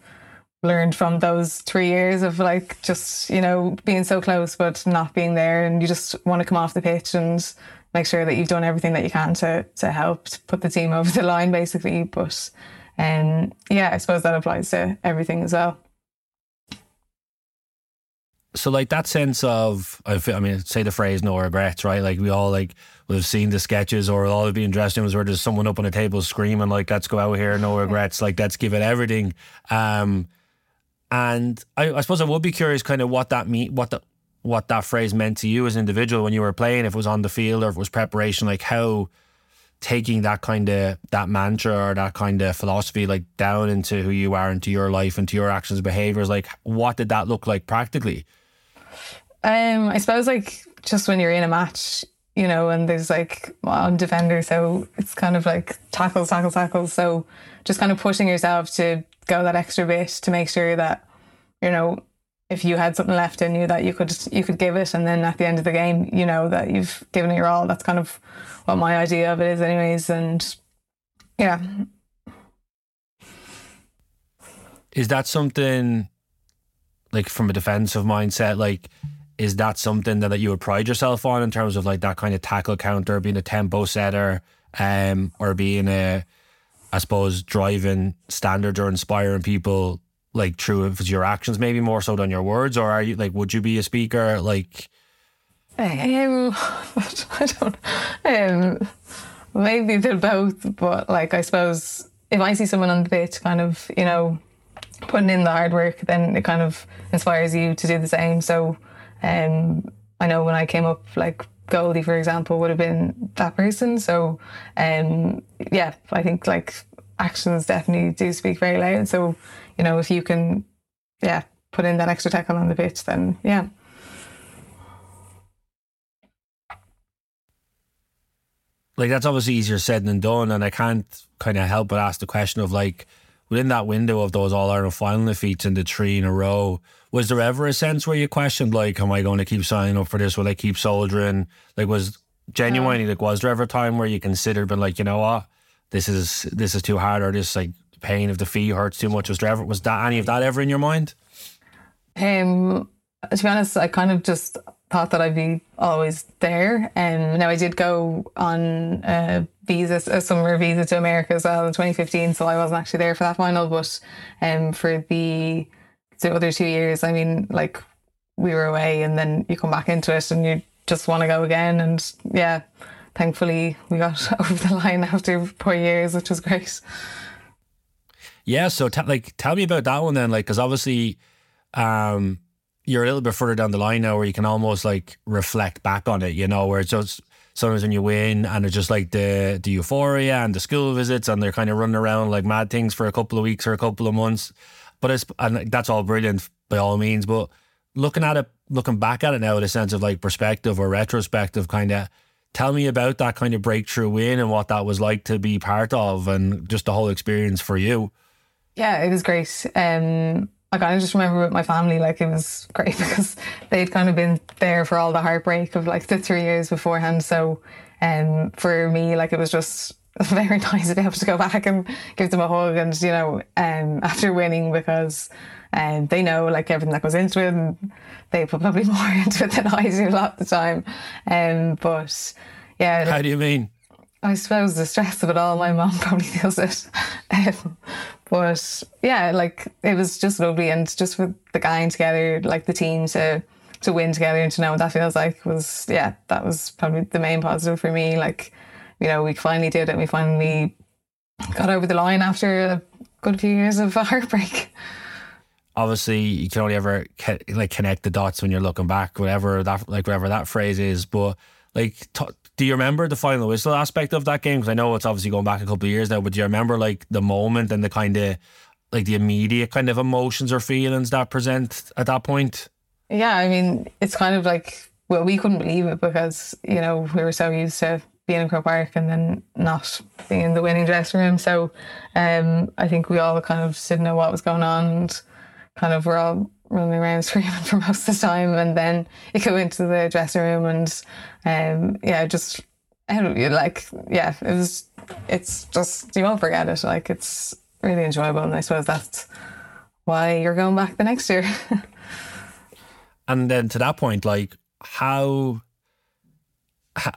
S3: learned from those three years of like just you know being so close but not being there, and you just want to come off the pitch and make sure that you've done everything that you can to to help to put the team over the line, basically. But um, yeah, I suppose that applies to everything as well
S2: so like that sense of I mean say the phrase no regrets right? Like we all like we've seen the sketches or all of being dressed in where there's someone up on a table screaming like let's go out here no regrets like let's give it everything. Um and I, I suppose I would be curious kind of what that mean what the what that phrase meant to you as an individual when you were playing if it was on the field or if it was preparation like how taking that kind of that mantra or that kind of philosophy like down into who you are into your life into your actions behaviors like what did that look like practically
S3: um, I suppose like just when you're in a match, you know, and there's like well, defender, so it's kind of like tackles, tackles, tackles. So just kind of pushing yourself to go that extra bit to make sure that you know if you had something left in you that you could you could give it, and then at the end of the game, you know that you've given it your all. That's kind of what my idea of it is, anyways. And yeah,
S2: is that something like from a defensive mindset? Like, is that something that, that you would pride yourself on in terms of like that kind of tackle counter, being a tempo setter, um, or being a, I suppose, driving standards or inspiring people like through if it's your actions maybe more so than your words or are you like would you be a speaker like
S3: um, I don't um maybe they're both but like I suppose if I see someone on the pitch kind of you know putting in the hard work then it kind of inspires you to do the same. So um I know when I came up like Goldie for example would have been that person. So um yeah I think like actions definitely do speak very loud. So you know, if you can, yeah, put in that extra tackle on the pitch, then yeah.
S2: Like that's obviously easier said than done, and I can't kind of help but ask the question of like within that window of those All Ireland final defeats in the three in a row, was there ever a sense where you questioned like, am I going to keep signing up for this? Will I keep soldiering? Like, was genuinely like, was there ever a time where you considered, but like, you know what, this is this is too hard, or this like pain of the fee hurts too much. Was there ever was that any of that ever in your mind?
S3: Um, to be honest, I kind of just thought that I'd be always there. And um, now I did go on a visa, a summer visa to America as well in 2015, so I wasn't actually there for that final. But um, for the the other two years, I mean, like we were away, and then you come back into it, and you just want to go again. And yeah, thankfully we got over the line after four years, which was great.
S2: Yeah, so t- like tell me about that one then, like because obviously, um, you're a little bit further down the line now where you can almost like reflect back on it, you know, where it's just sometimes when you win and it's just like the the euphoria and the school visits and they're kind of running around like mad things for a couple of weeks or a couple of months, but it's and that's all brilliant by all means, but looking at it, looking back at it now with a sense of like perspective or retrospective, kind of tell me about that kind of breakthrough win and what that was like to be part of and just the whole experience for you.
S3: Yeah, it was great. Um, I kind of just remember with my family, like it was great because they'd kind of been there for all the heartbreak of like the three years beforehand. So, um, for me, like it was just very nice to be able to go back and give them a hug and you know, um, after winning because, um, they know like everything that goes into it and they put probably more into it than I do a lot of the time. Um, but yeah.
S2: How do you mean?
S3: I suppose the stress of it all, my mom probably feels it. Um, but yeah, like it was just lovely, and just for the gang together, like the team to to win together and to know what that feels like was yeah, that was probably the main positive for me. Like, you know, we finally did it. We finally got over the line after a good few years of heartbreak.
S2: Obviously, you can only ever like connect the dots when you're looking back, whatever that like whatever that phrase is. But like, t- do you remember the final whistle aspect of that game? Because I know it's obviously going back a couple of years now, but do you remember like the moment and the kind of like the immediate kind of emotions or feelings that present at that point?
S3: Yeah, I mean, it's kind of like well, we couldn't believe it because you know we were so used to being in Croke Park and then not being in the winning dressing room. So um, I think we all kind of didn't know what was going on and kind of were all running around screaming for most of the time, and then you go into the dressing room and um, yeah, just like yeah, it was. It's just you won't forget it. Like it's really enjoyable, and I suppose that's why you're going back the next year.
S2: and then to that point, like how.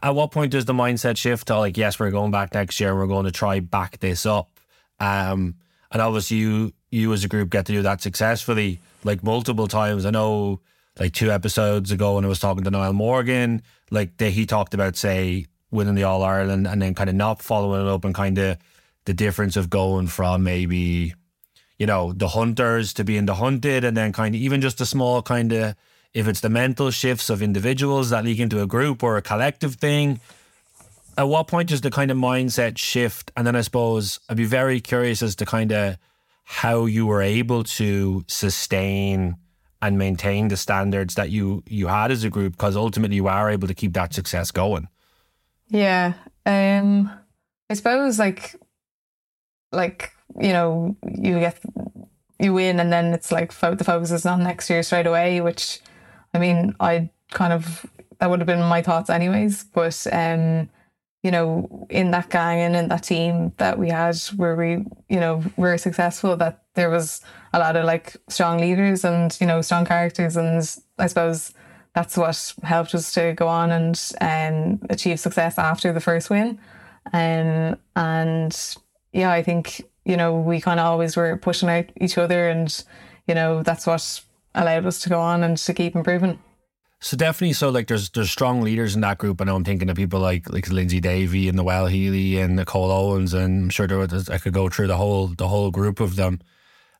S2: At what point does the mindset shift to like, yes, we're going back next year and we're going to try back this up? Um, and obviously, you you as a group get to do that successfully like multiple times. I know like two episodes ago when I was talking to Niall Morgan, like they, he talked about say winning the All Ireland and then kind of not following it up and kind of the difference of going from maybe you know the hunters to being the hunted and then kind of even just a small kind of if it's the mental shifts of individuals that leak into a group or a collective thing at what point does the kind of mindset shift and then i suppose i'd be very curious as to kind of how you were able to sustain and maintain the standards that you you had as a group because ultimately you are able to keep that success going
S3: yeah um i suppose like like you know you get you win and then it's like the focus is on next year straight away, which I mean, I kind of that would have been my thoughts anyways. But um, you know, in that gang and in that team that we had where we, you know, were successful, that there was a lot of like strong leaders and, you know, strong characters. And I suppose that's what helped us to go on and um, achieve success after the first win. Um, and yeah, I think, you know, we kind of always were pushing out each other and, you know, that's what allowed us to go on and to keep improving.
S2: So definitely, so like there's there's strong leaders in that group. I know I'm thinking of people like like Lyndsey Davey and Noelle Healy and Nicole Owens, and I'm sure there was, I could go through the whole the whole group of them.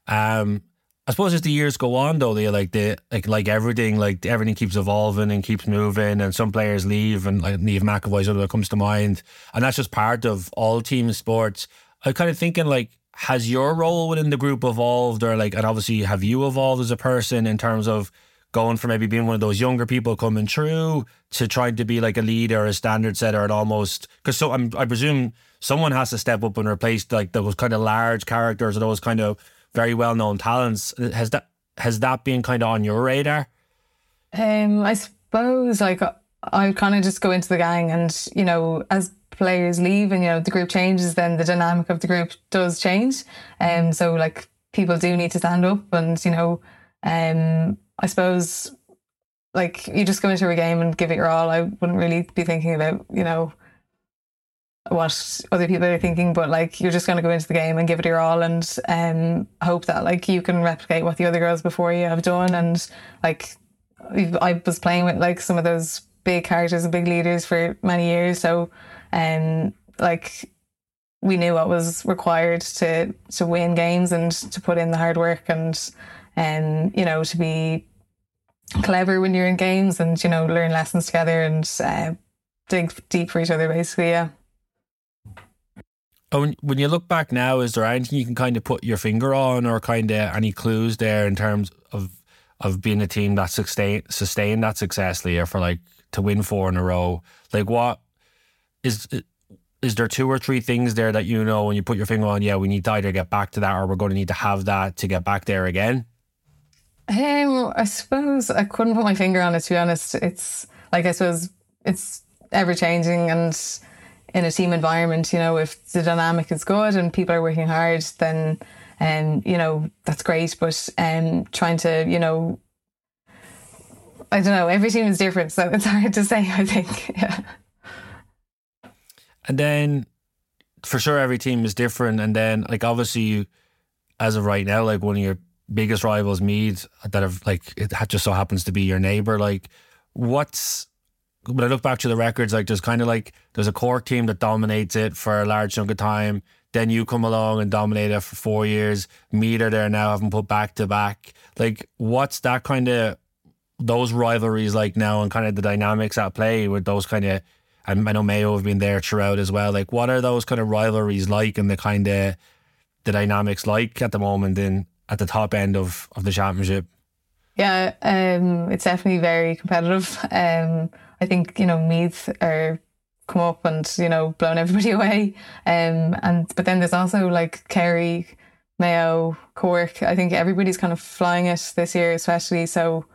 S2: Um, I suppose as the years go on, though, they like they like like everything, like everything keeps evolving and keeps moving, and some players leave, and like Niamh McEvoy's other comes to mind, and that's just part of all team sports. I'm kind of thinking like has your role within the group evolved or like and obviously have you evolved as a person in terms of going from maybe being one of those younger people coming through to trying to be like a leader, a standard setter, and almost because so I'm, I presume someone has to step up and replace like those kind of large characters or those kind of very well known talents. Has that has that been kind of on your radar?
S3: Um, I suppose like I kind of just go into the gang, and you know, as players leave and you know the group changes, then the dynamic of the group does change. And um, so like people do need to stand up, and you know, um, I suppose like you just go into a game and give it your all. I wouldn't really be thinking about, you know, what other people are thinking, but like you're just going to go into the game and give it your all and um, hope that like you can replicate what the other girls before you have done. And like I was playing with like some of those big characters and big leaders for many years, so um, like we knew what was required to to win games and to put in the hard work and and um, you know to be clever when you're in games and you know learn lessons together and uh, dig deep for each other basically yeah
S2: Oh, when you look back now, is there anything you can kind of put your finger on, or kind of any clues there in terms of of being a team that sustain sustain that successfully, or for like to win four in a row? Like, what is is there two or three things there that you know when you put your finger on? Yeah, we need to either get back to that, or we're going to need to have that to get back there again.
S3: I suppose I couldn't put my finger on it. To be honest, it's like I suppose it's ever changing, and in a team environment, you know, if the dynamic is good and people are working hard, then um, you know that's great. But um, trying to, you know, I don't know. Every team is different, so it's hard to say. I think, yeah.
S2: And then, for sure, every team is different. And then, like obviously, you, as of right now, like one of your biggest rivals, Meath, that have like it just so happens to be your neighbor. Like, what's when I look back to the records, like there's kind of like there's a core team that dominates it for a large chunk of time. Then you come along and dominate it for four years. Meath are there now, haven't put back to back. Like, what's that kind of those rivalries like now, and kind of the dynamics at play with those kind of. I know Mayo have been there throughout as well. Like, what are those kind of rivalries like, and the kind of the dynamics like at the moment in at the top end of, of the championship?
S3: Yeah, um, it's definitely very competitive. Um, I think you know Meath are come up and you know blown everybody away. Um, and but then there's also like Kerry, Mayo, Cork. I think everybody's kind of flying it this year, especially. So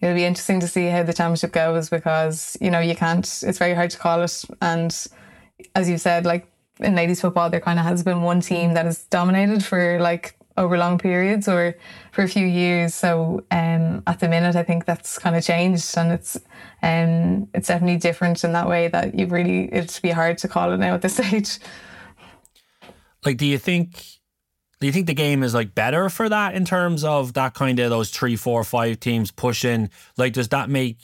S3: it'll be interesting to see how the championship goes because you know you can't. It's very hard to call it. And as you said, like in ladies football, there kind of has been one team that has dominated for like over long periods or for a few years. So um, at the minute, I think that's kind of changed, and it's um, it's definitely different in that way that you really it'd be hard to call it now at this stage.
S2: Like, do you think? Do you think the game is like better for that in terms of that kind of those three, four, five teams pushing? Like, does that make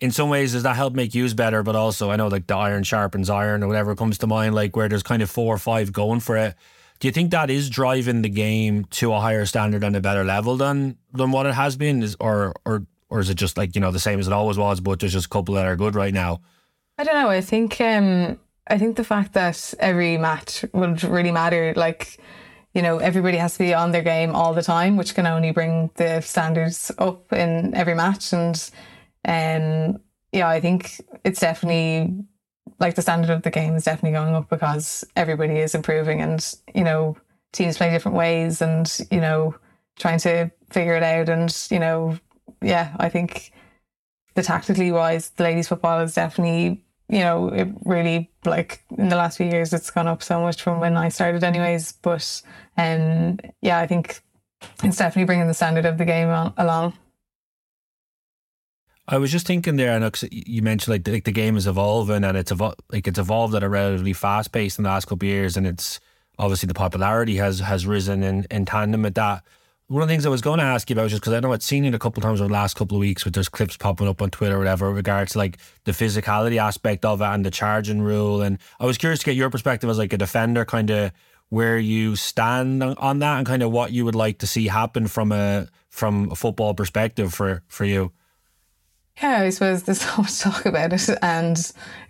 S2: in some ways does that help make use better? But also, I know like the iron sharpens iron or whatever comes to mind, like where there's kind of four or five going for it. Do you think that is driving the game to a higher standard and a better level than than what it has been? Is or or or is it just like you know the same as it always was, but there's just a couple that are good right now?
S3: I don't know. I think um, I think the fact that every match would really matter, like you know, everybody has to be on their game all the time, which can only bring the standards up in every match. And um, yeah, I think it's definitely like the standard of the game is definitely going up because everybody is improving and you know teams play different ways and you know trying to figure it out. And you know, yeah, I think the tactically wise, the ladies football is definitely you know it really like in the last few years it's gone up so much from when I started, anyways. But um, yeah, I think it's definitely bringing the standard of the game on, along.
S2: I was just thinking there, and you mentioned like the, like the game is evolving, and it's evol- like it's evolved at a relatively fast pace in the last couple of years, and it's obviously the popularity has has risen in, in tandem with that. One of the things I was going to ask you about, just because I know I've seen it a couple of times over the last couple of weeks, with there's clips popping up on Twitter or whatever, regards like the physicality aspect of it and the charging rule. And I was curious to get your perspective as like a defender, kind of where you stand on that, and kind of what you would like to see happen from a from a football perspective for for you.
S3: Yeah, I suppose there's so much talk about it, and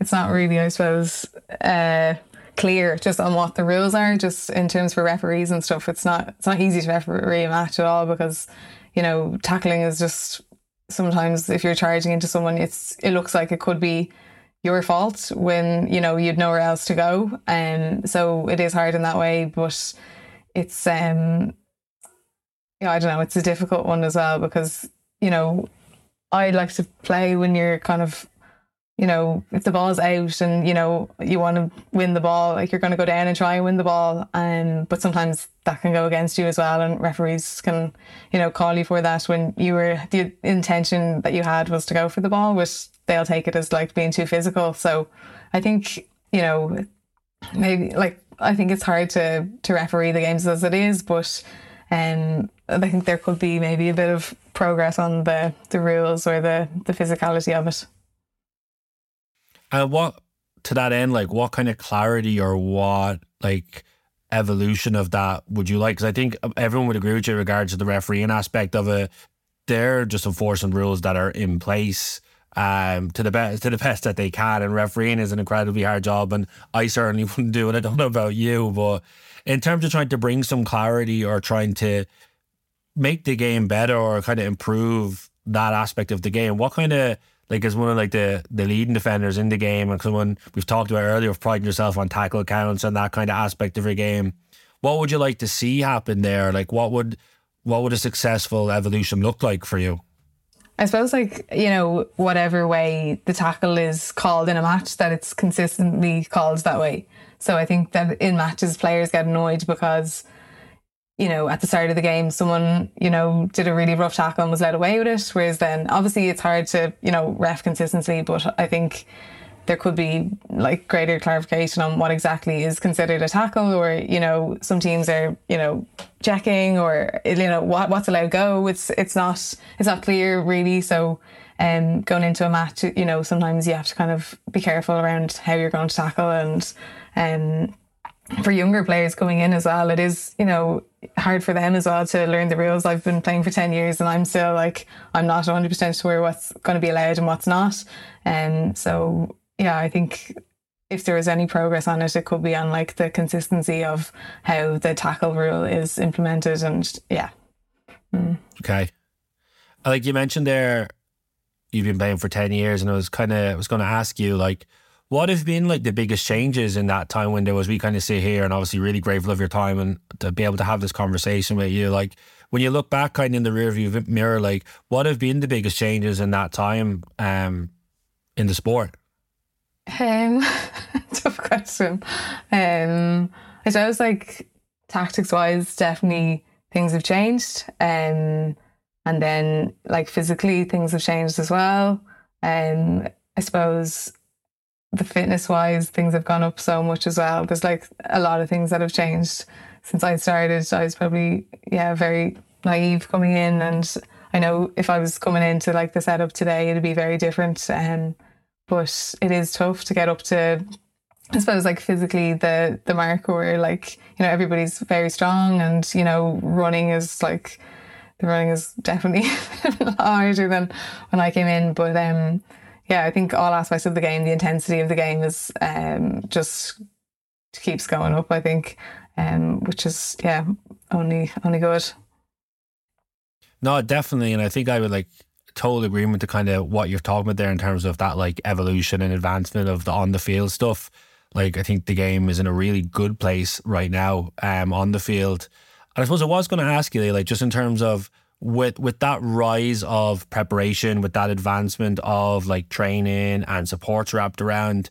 S3: it's not really, I suppose, uh, clear just on what the rules are. Just in terms for referees and stuff, it's not it's not easy to referee a match at all because you know tackling is just sometimes if you're charging into someone, it's it looks like it could be your fault when you know you'd nowhere else to go, and um, so it is hard in that way. But it's um, yeah, I don't know, it's a difficult one as well because you know I like to play when you're kind of, you know, if the ball's out and you know you want to win the ball, like you're going to go down and try and win the ball. And um, but sometimes that can go against you as well, and referees can, you know, call you for that when you were the intention that you had was to go for the ball, which they'll take it as like being too physical. So I think you know, maybe like I think it's hard to to referee the games as it is, but um, I think there could be maybe a bit of progress on the, the rules or the, the physicality of it.
S2: And uh, what to that end, like what kind of clarity or what like evolution of that would you like? Because I think everyone would agree with you in regards to the refereeing aspect of it. They're just enforcing rules that are in place um, to the best to the best that they can. And refereeing is an incredibly hard job, and I certainly wouldn't do it. I don't know about you, but in terms of trying to bring some clarity or trying to make the game better or kind of improve that aspect of the game, what kind of like as one of like the the leading defenders in the game and someone we've talked about earlier of priding yourself on tackle counts and that kind of aspect of your game, what would you like to see happen there? Like what would what would a successful evolution look like for you?
S3: I suppose, like, you know, whatever way the tackle is called in a match, that it's consistently called that way. So I think that in matches, players get annoyed because, you know, at the start of the game, someone, you know, did a really rough tackle and was led away with it. Whereas then, obviously, it's hard to, you know, ref consistently, but I think there could be like greater clarification on what exactly is considered a tackle or you know some teams are you know checking or you know what what's allowed go it's it's not it's not clear really so um going into a match you know sometimes you have to kind of be careful around how you're going to tackle and um, for younger players coming in as well, it is, you know, hard for them as well to learn the rules. I've been playing for 10 years and I'm still like, I'm not 100% sure what's going to be allowed and what's not. And um, so, yeah, I think if there is any progress on it, it could be on like the consistency of how the tackle rule is implemented. And yeah.
S2: Mm. Okay. Like you mentioned there, you've been playing for 10 years and I was kind of, I was going to ask you like, what have been like the biggest changes in that time window as we kind of sit here and obviously really grateful of your time and to be able to have this conversation with you? Like when you look back kind of in the rearview mirror, like what have been the biggest changes in that time um, in the sport?
S3: Um, tough question. Um, I suppose like tactics wise, definitely things have changed. Um, and then like physically things have changed as well. Um, I suppose the fitness wise, things have gone up so much as well. There's like a lot of things that have changed since I started. I was probably, yeah, very naive coming in. And I know if I was coming into like the setup today, it'd be very different. Um, but it is tough to get up to, I suppose, like physically the, the mark where like, you know, everybody's very strong and, you know, running is like, the running is definitely harder than when I came in. But, um, yeah, I think all aspects of the game, the intensity of the game is um, just keeps going up. I think, um, which is yeah, only only good.
S2: No, definitely, and I think I would like total agreement to kind of what you're talking about there in terms of that like evolution and advancement of the on the field stuff. Like I think the game is in a really good place right now um, on the field. And I suppose I was going to ask you, like, just in terms of with with that rise of preparation, with that advancement of like training and supports wrapped around,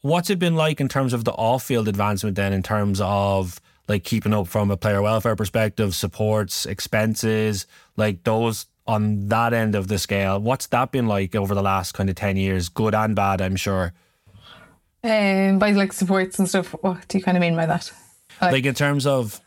S2: what's it been like in terms of the off field advancement? Then, in terms of like keeping up from a player welfare perspective, supports, expenses, like those on that end of the scale. What's that been like over the last kind of ten years, good and bad? I'm sure.
S3: Um, by like supports and stuff. What do you kind of mean by that?
S2: Like, like in terms of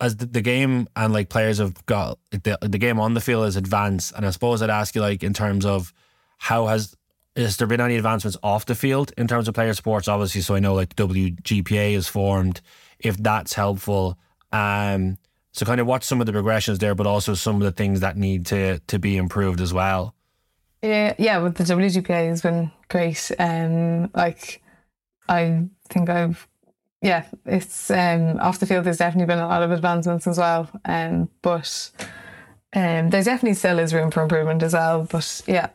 S2: as the, the game and like players have got the, the game on the field is advanced. And I suppose I'd ask you like in terms of how has has there been any advancements off the field in terms of player sports obviously so I know like WGPA is formed if that's helpful. Um so kind of watch some of the progressions there but also some of the things that need to to be improved as well?
S3: Yeah yeah with the WGPA has been great. Um like I think I've yeah, it's um, off the field. There's definitely been a lot of advancements as well, um, but um, there definitely still is room for improvement as well. But yeah.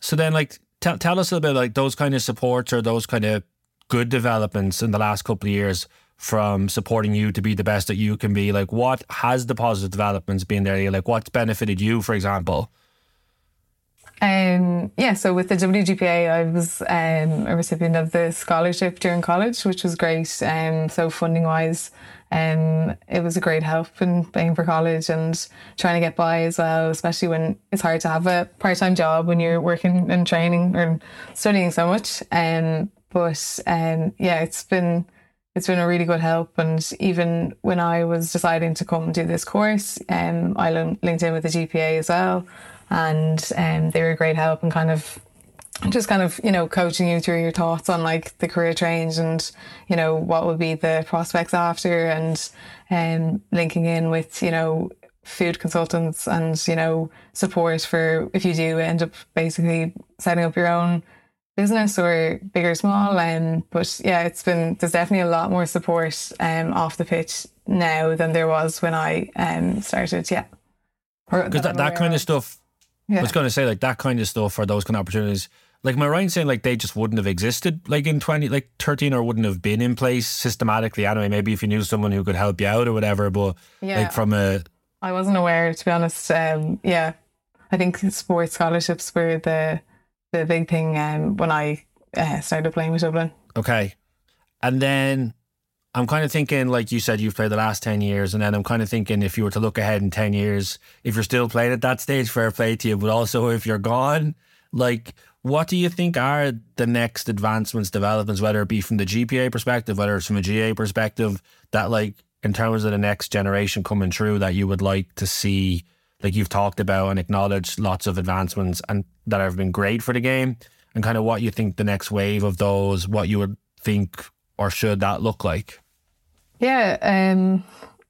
S2: So then, like, tell tell us a little bit like those kind of supports or those kind of good developments in the last couple of years from supporting you to be the best that you can be. Like, what has the positive developments been there? Like, what's benefited you, for example?
S3: Um, yeah, so with the WGPA, I was um, a recipient of the scholarship during college, which was great. Um, so funding wise, um, it was a great help in paying for college and trying to get by as well, especially when it's hard to have a part time job when you're working and training or studying so much. Um, but um, yeah, it's been it's been a really good help. And even when I was deciding to come do this course, um, I linked in with the GPA as well and um, they were a great help and kind of just kind of you know coaching you through your thoughts on like the career change and you know what would be the prospects after and um, linking in with you know food consultants and you know support for if you do end up basically setting up your own business or big or small um, but yeah it's been there's definitely a lot more support um, off the pitch now than there was when I um, started yeah.
S2: Because that, that kind of stuff yeah. I was going to say like that kind of stuff or those kind of opportunities. Like, am I right in saying like they just wouldn't have existed like in twenty, like thirteen, or wouldn't have been in place systematically anyway? Maybe if you knew someone who could help you out or whatever. But yeah. like from a,
S3: I wasn't aware to be honest. Um, yeah, I think sports scholarships were the the big thing um, when I uh, started playing with Dublin.
S2: Okay, and then I'm kind of thinking, like you said, you've played the last 10 years. And then I'm kind of thinking if you were to look ahead in 10 years, if you're still playing at that stage, fair play to you. But also if you're gone, like, what do you think are the next advancements, developments, whether it be from the GPA perspective, whether it's from a GAA perspective, that, like, in terms of the next generation coming through, that you would like to see, like you've talked about and acknowledged lots of advancements and that have been great for the game, and kind of what you think the next wave of those, what you would think or should that look like?
S3: Yeah, um,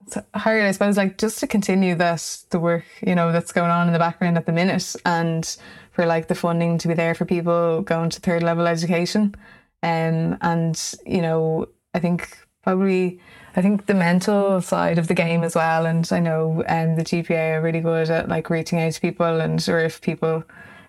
S3: it's hard, I suppose, like just to continue that the work, you know, that's going on in the background at the minute, and for like the funding to be there for people going to third level education, um, and you know, I think probably. I think the mental side of the game as well, and I know um, the GPA are really good at like reaching out to people, and or if people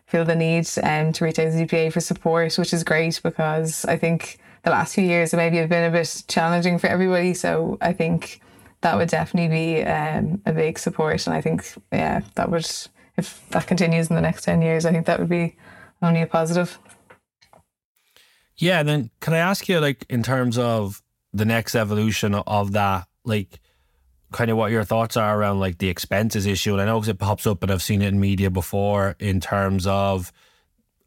S3: feel the need um, to reach out to the GPA for support, which is great because I think the last few years maybe have been a bit challenging for everybody. So I think that would definitely be um, a big support. And I think, yeah, that would, if that continues in the next 10 years, I think that would be only a positive.
S2: Yeah. And then can I ask you, like, in terms of the next evolution of that, like, kind of what your thoughts are around like the expenses issue? And I know it pops up, but I've seen it in media before in terms of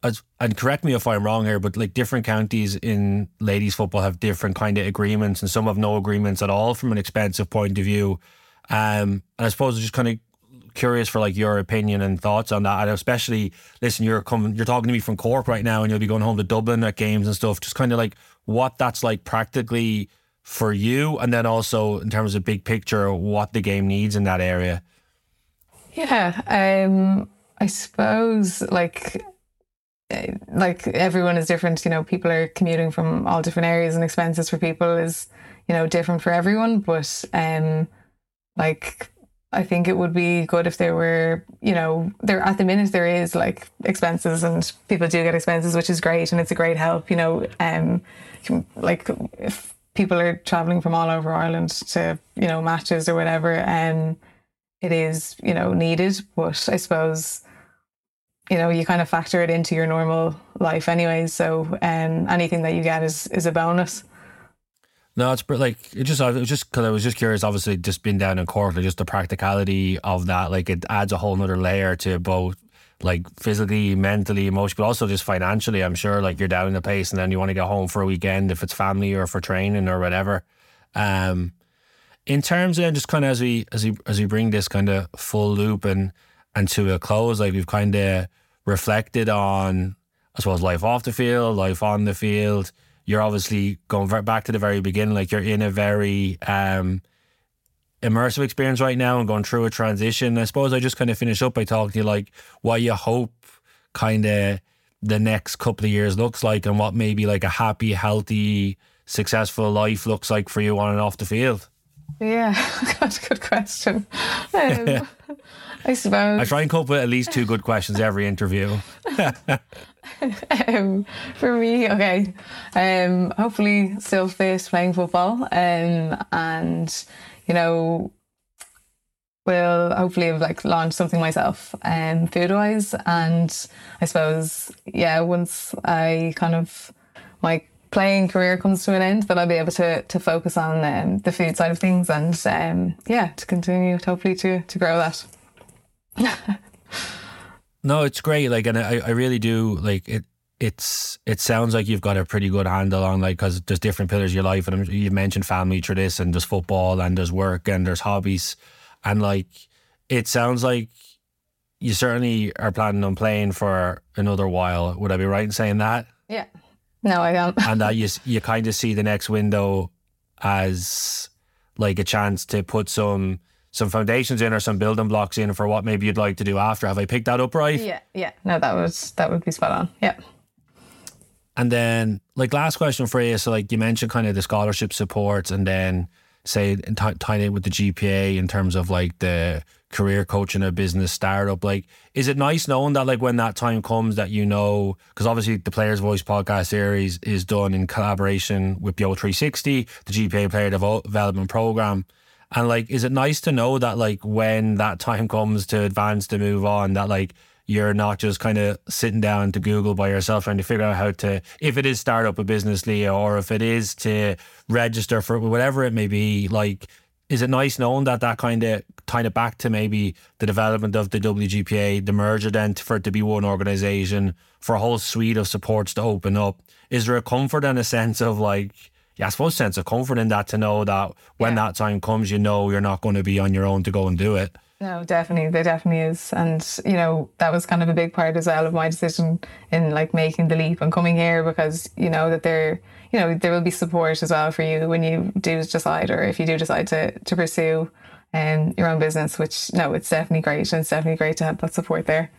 S2: as and correct me if I'm wrong here, but like different counties in ladies football have different kind of agreements, and some have no agreements at all from an expensive point of view. Um, and I suppose just kind of curious for like your opinion and thoughts on that. And especially, listen, you're coming, you're talking to me from Cork right now, and you'll be going home to Dublin at games and stuff. Just kind of like what that's like practically for you, and then also in terms of big picture, what the game needs in that area.
S3: Yeah, um, I suppose like like everyone is different. You know, people are commuting from all different areas, and expenses for people is you know different for everyone. But um, like I think it would be good if there were, you know, there at the minute there is like expenses and people do get expenses, which is great and it's a great help, you know. Um, like if people are traveling from all over Ireland to you know matches or whatever, and um, it is you know needed. But I suppose you know you kind of factor it into your normal life anyway. So um, anything that you get is is a bonus.
S2: No, it's like it just it just because I was just curious. Obviously, just being down in Cork, like just the practicality of that, like it adds a whole nother layer to both like physically, mentally, emotionally, but also just financially. I'm sure like you're down in the place and then you want to get home for a weekend if it's family or for training or whatever. Um, in terms of just kind of as we as we as we bring this kind of full loop and and to a close, like we've kind of reflected on, I suppose, life off the field, life on the field. You're obviously going back to the very beginning, like you're in a very um, immersive experience right now and going through a transition. I suppose I just kind of finish up by talking to you like what you hope kind of the next couple of years looks like and what maybe like a happy, healthy, successful life looks like for you on and off the field.
S3: Yeah, that's a good question. Um, I suppose.
S2: I try and cope with at least two good questions every interview.
S3: um, for me, okay. Um, hopefully, still fit playing football, um, and you know, will hopefully have like launched something myself, um, food wise, and I suppose yeah, once I kind of my playing career comes to an end, that I'll be able to to focus on um, the food side of things, and um, yeah, to continue hopefully to to grow that.
S2: No, it's great. Like, and I, I really do like it. It's it sounds like you've got a pretty good handle on like because there's different pillars of your life, and you mentioned family through this, and there's football, and there's work, and there's hobbies, and like it sounds like you certainly are planning on playing for another while. Would I be right in saying that?
S3: Yeah. No, I don't.
S2: and that you you kind of see the next window as like a chance to put some some foundations in or some building blocks in for what maybe you'd like to do after. Have I picked that up right?
S3: Yeah, yeah. No, that was that would be spot on. Yeah.
S2: And then, like, last question for you. So, like, you mentioned kind of the scholarship supports, and then say t- tying it with the GPA in terms of like the career coaching a business startup. Like, is it nice knowing that, like, when that time comes, that you know, because obviously the Players Voice podcast series is done in collaboration with BEO 360, the GPA Player Development Program. And like, is it nice to know that like when that time comes to advance to move on, that like you're not just kind of sitting down to Google by yourself trying to figure out how to, if it is start up a business, Leah, or if it is to register for whatever it may be, like, is it nice knowing that that kind of tying it back to maybe the development of the WGPA, the merger then for it to be one organization, for a whole suite of supports to open up? Is there a comfort and a sense of like, yeah, I suppose sense of comfort in that to know that when yeah. that time comes, you know you're not going to be on your own to go and do it.
S3: No, definitely, there definitely is, and you know that was kind of a big part as well of my decision in like making the leap and coming here because you know that there, you know, there will be support as well for you when you do decide or if you do decide to to pursue um, your own business. Which no, it's definitely great, and it's definitely great to have that support there.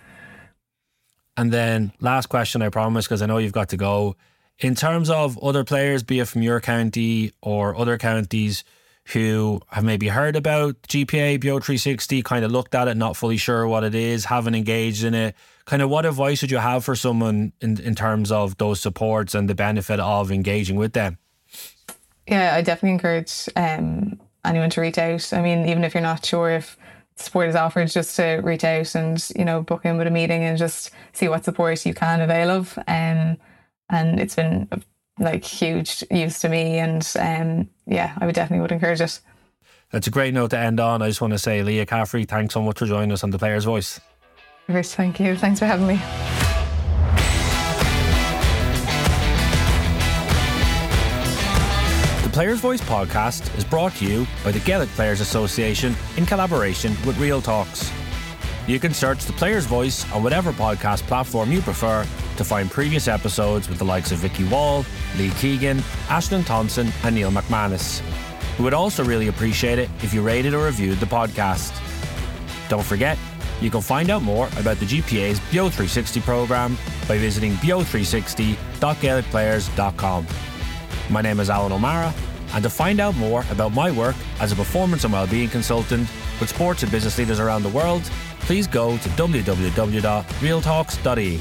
S2: And then last question, I promise, because I know you've got to go. In terms of other players, be it from your county or other counties who have maybe heard about GPA, BEO 360, kind of looked at it, not fully sure what it is, haven't engaged in it, kind of what advice would you have for someone in, in terms of those supports and the benefit of engaging with them?
S3: Yeah, I definitely encourage um, anyone to reach out. I mean, even if you're not sure if support is offered, just to reach out and, you know, book in with a meeting and just see what support you can avail of. Um, and it's been like huge use to me and um, yeah I would definitely would encourage it.
S2: That's a great note to end on. I just want to say Leah Caffrey thanks so much for joining us on The Player's Voice.
S3: Rich thank you. Thanks for having me.
S2: The Players Voice podcast is brought to you by the Gaelic Players Association in collaboration with Real Talks. You can search The Player's Voice on whatever podcast platform you prefer to find previous episodes with the likes of Vikki Wall, Lee Keegan, Ashling Thompson, and Neil McManus. We would also really appreciate it if you rated or reviewed the podcast. Don't forget, you can find out more about the GPA's BEO 360 program by visiting beo360.gaelicplayers.com. My name is Alan O'Mara, and to find out more about my work as a performance and wellbeing consultant with sports and business leaders around the world, please go to www.realtalks.ie.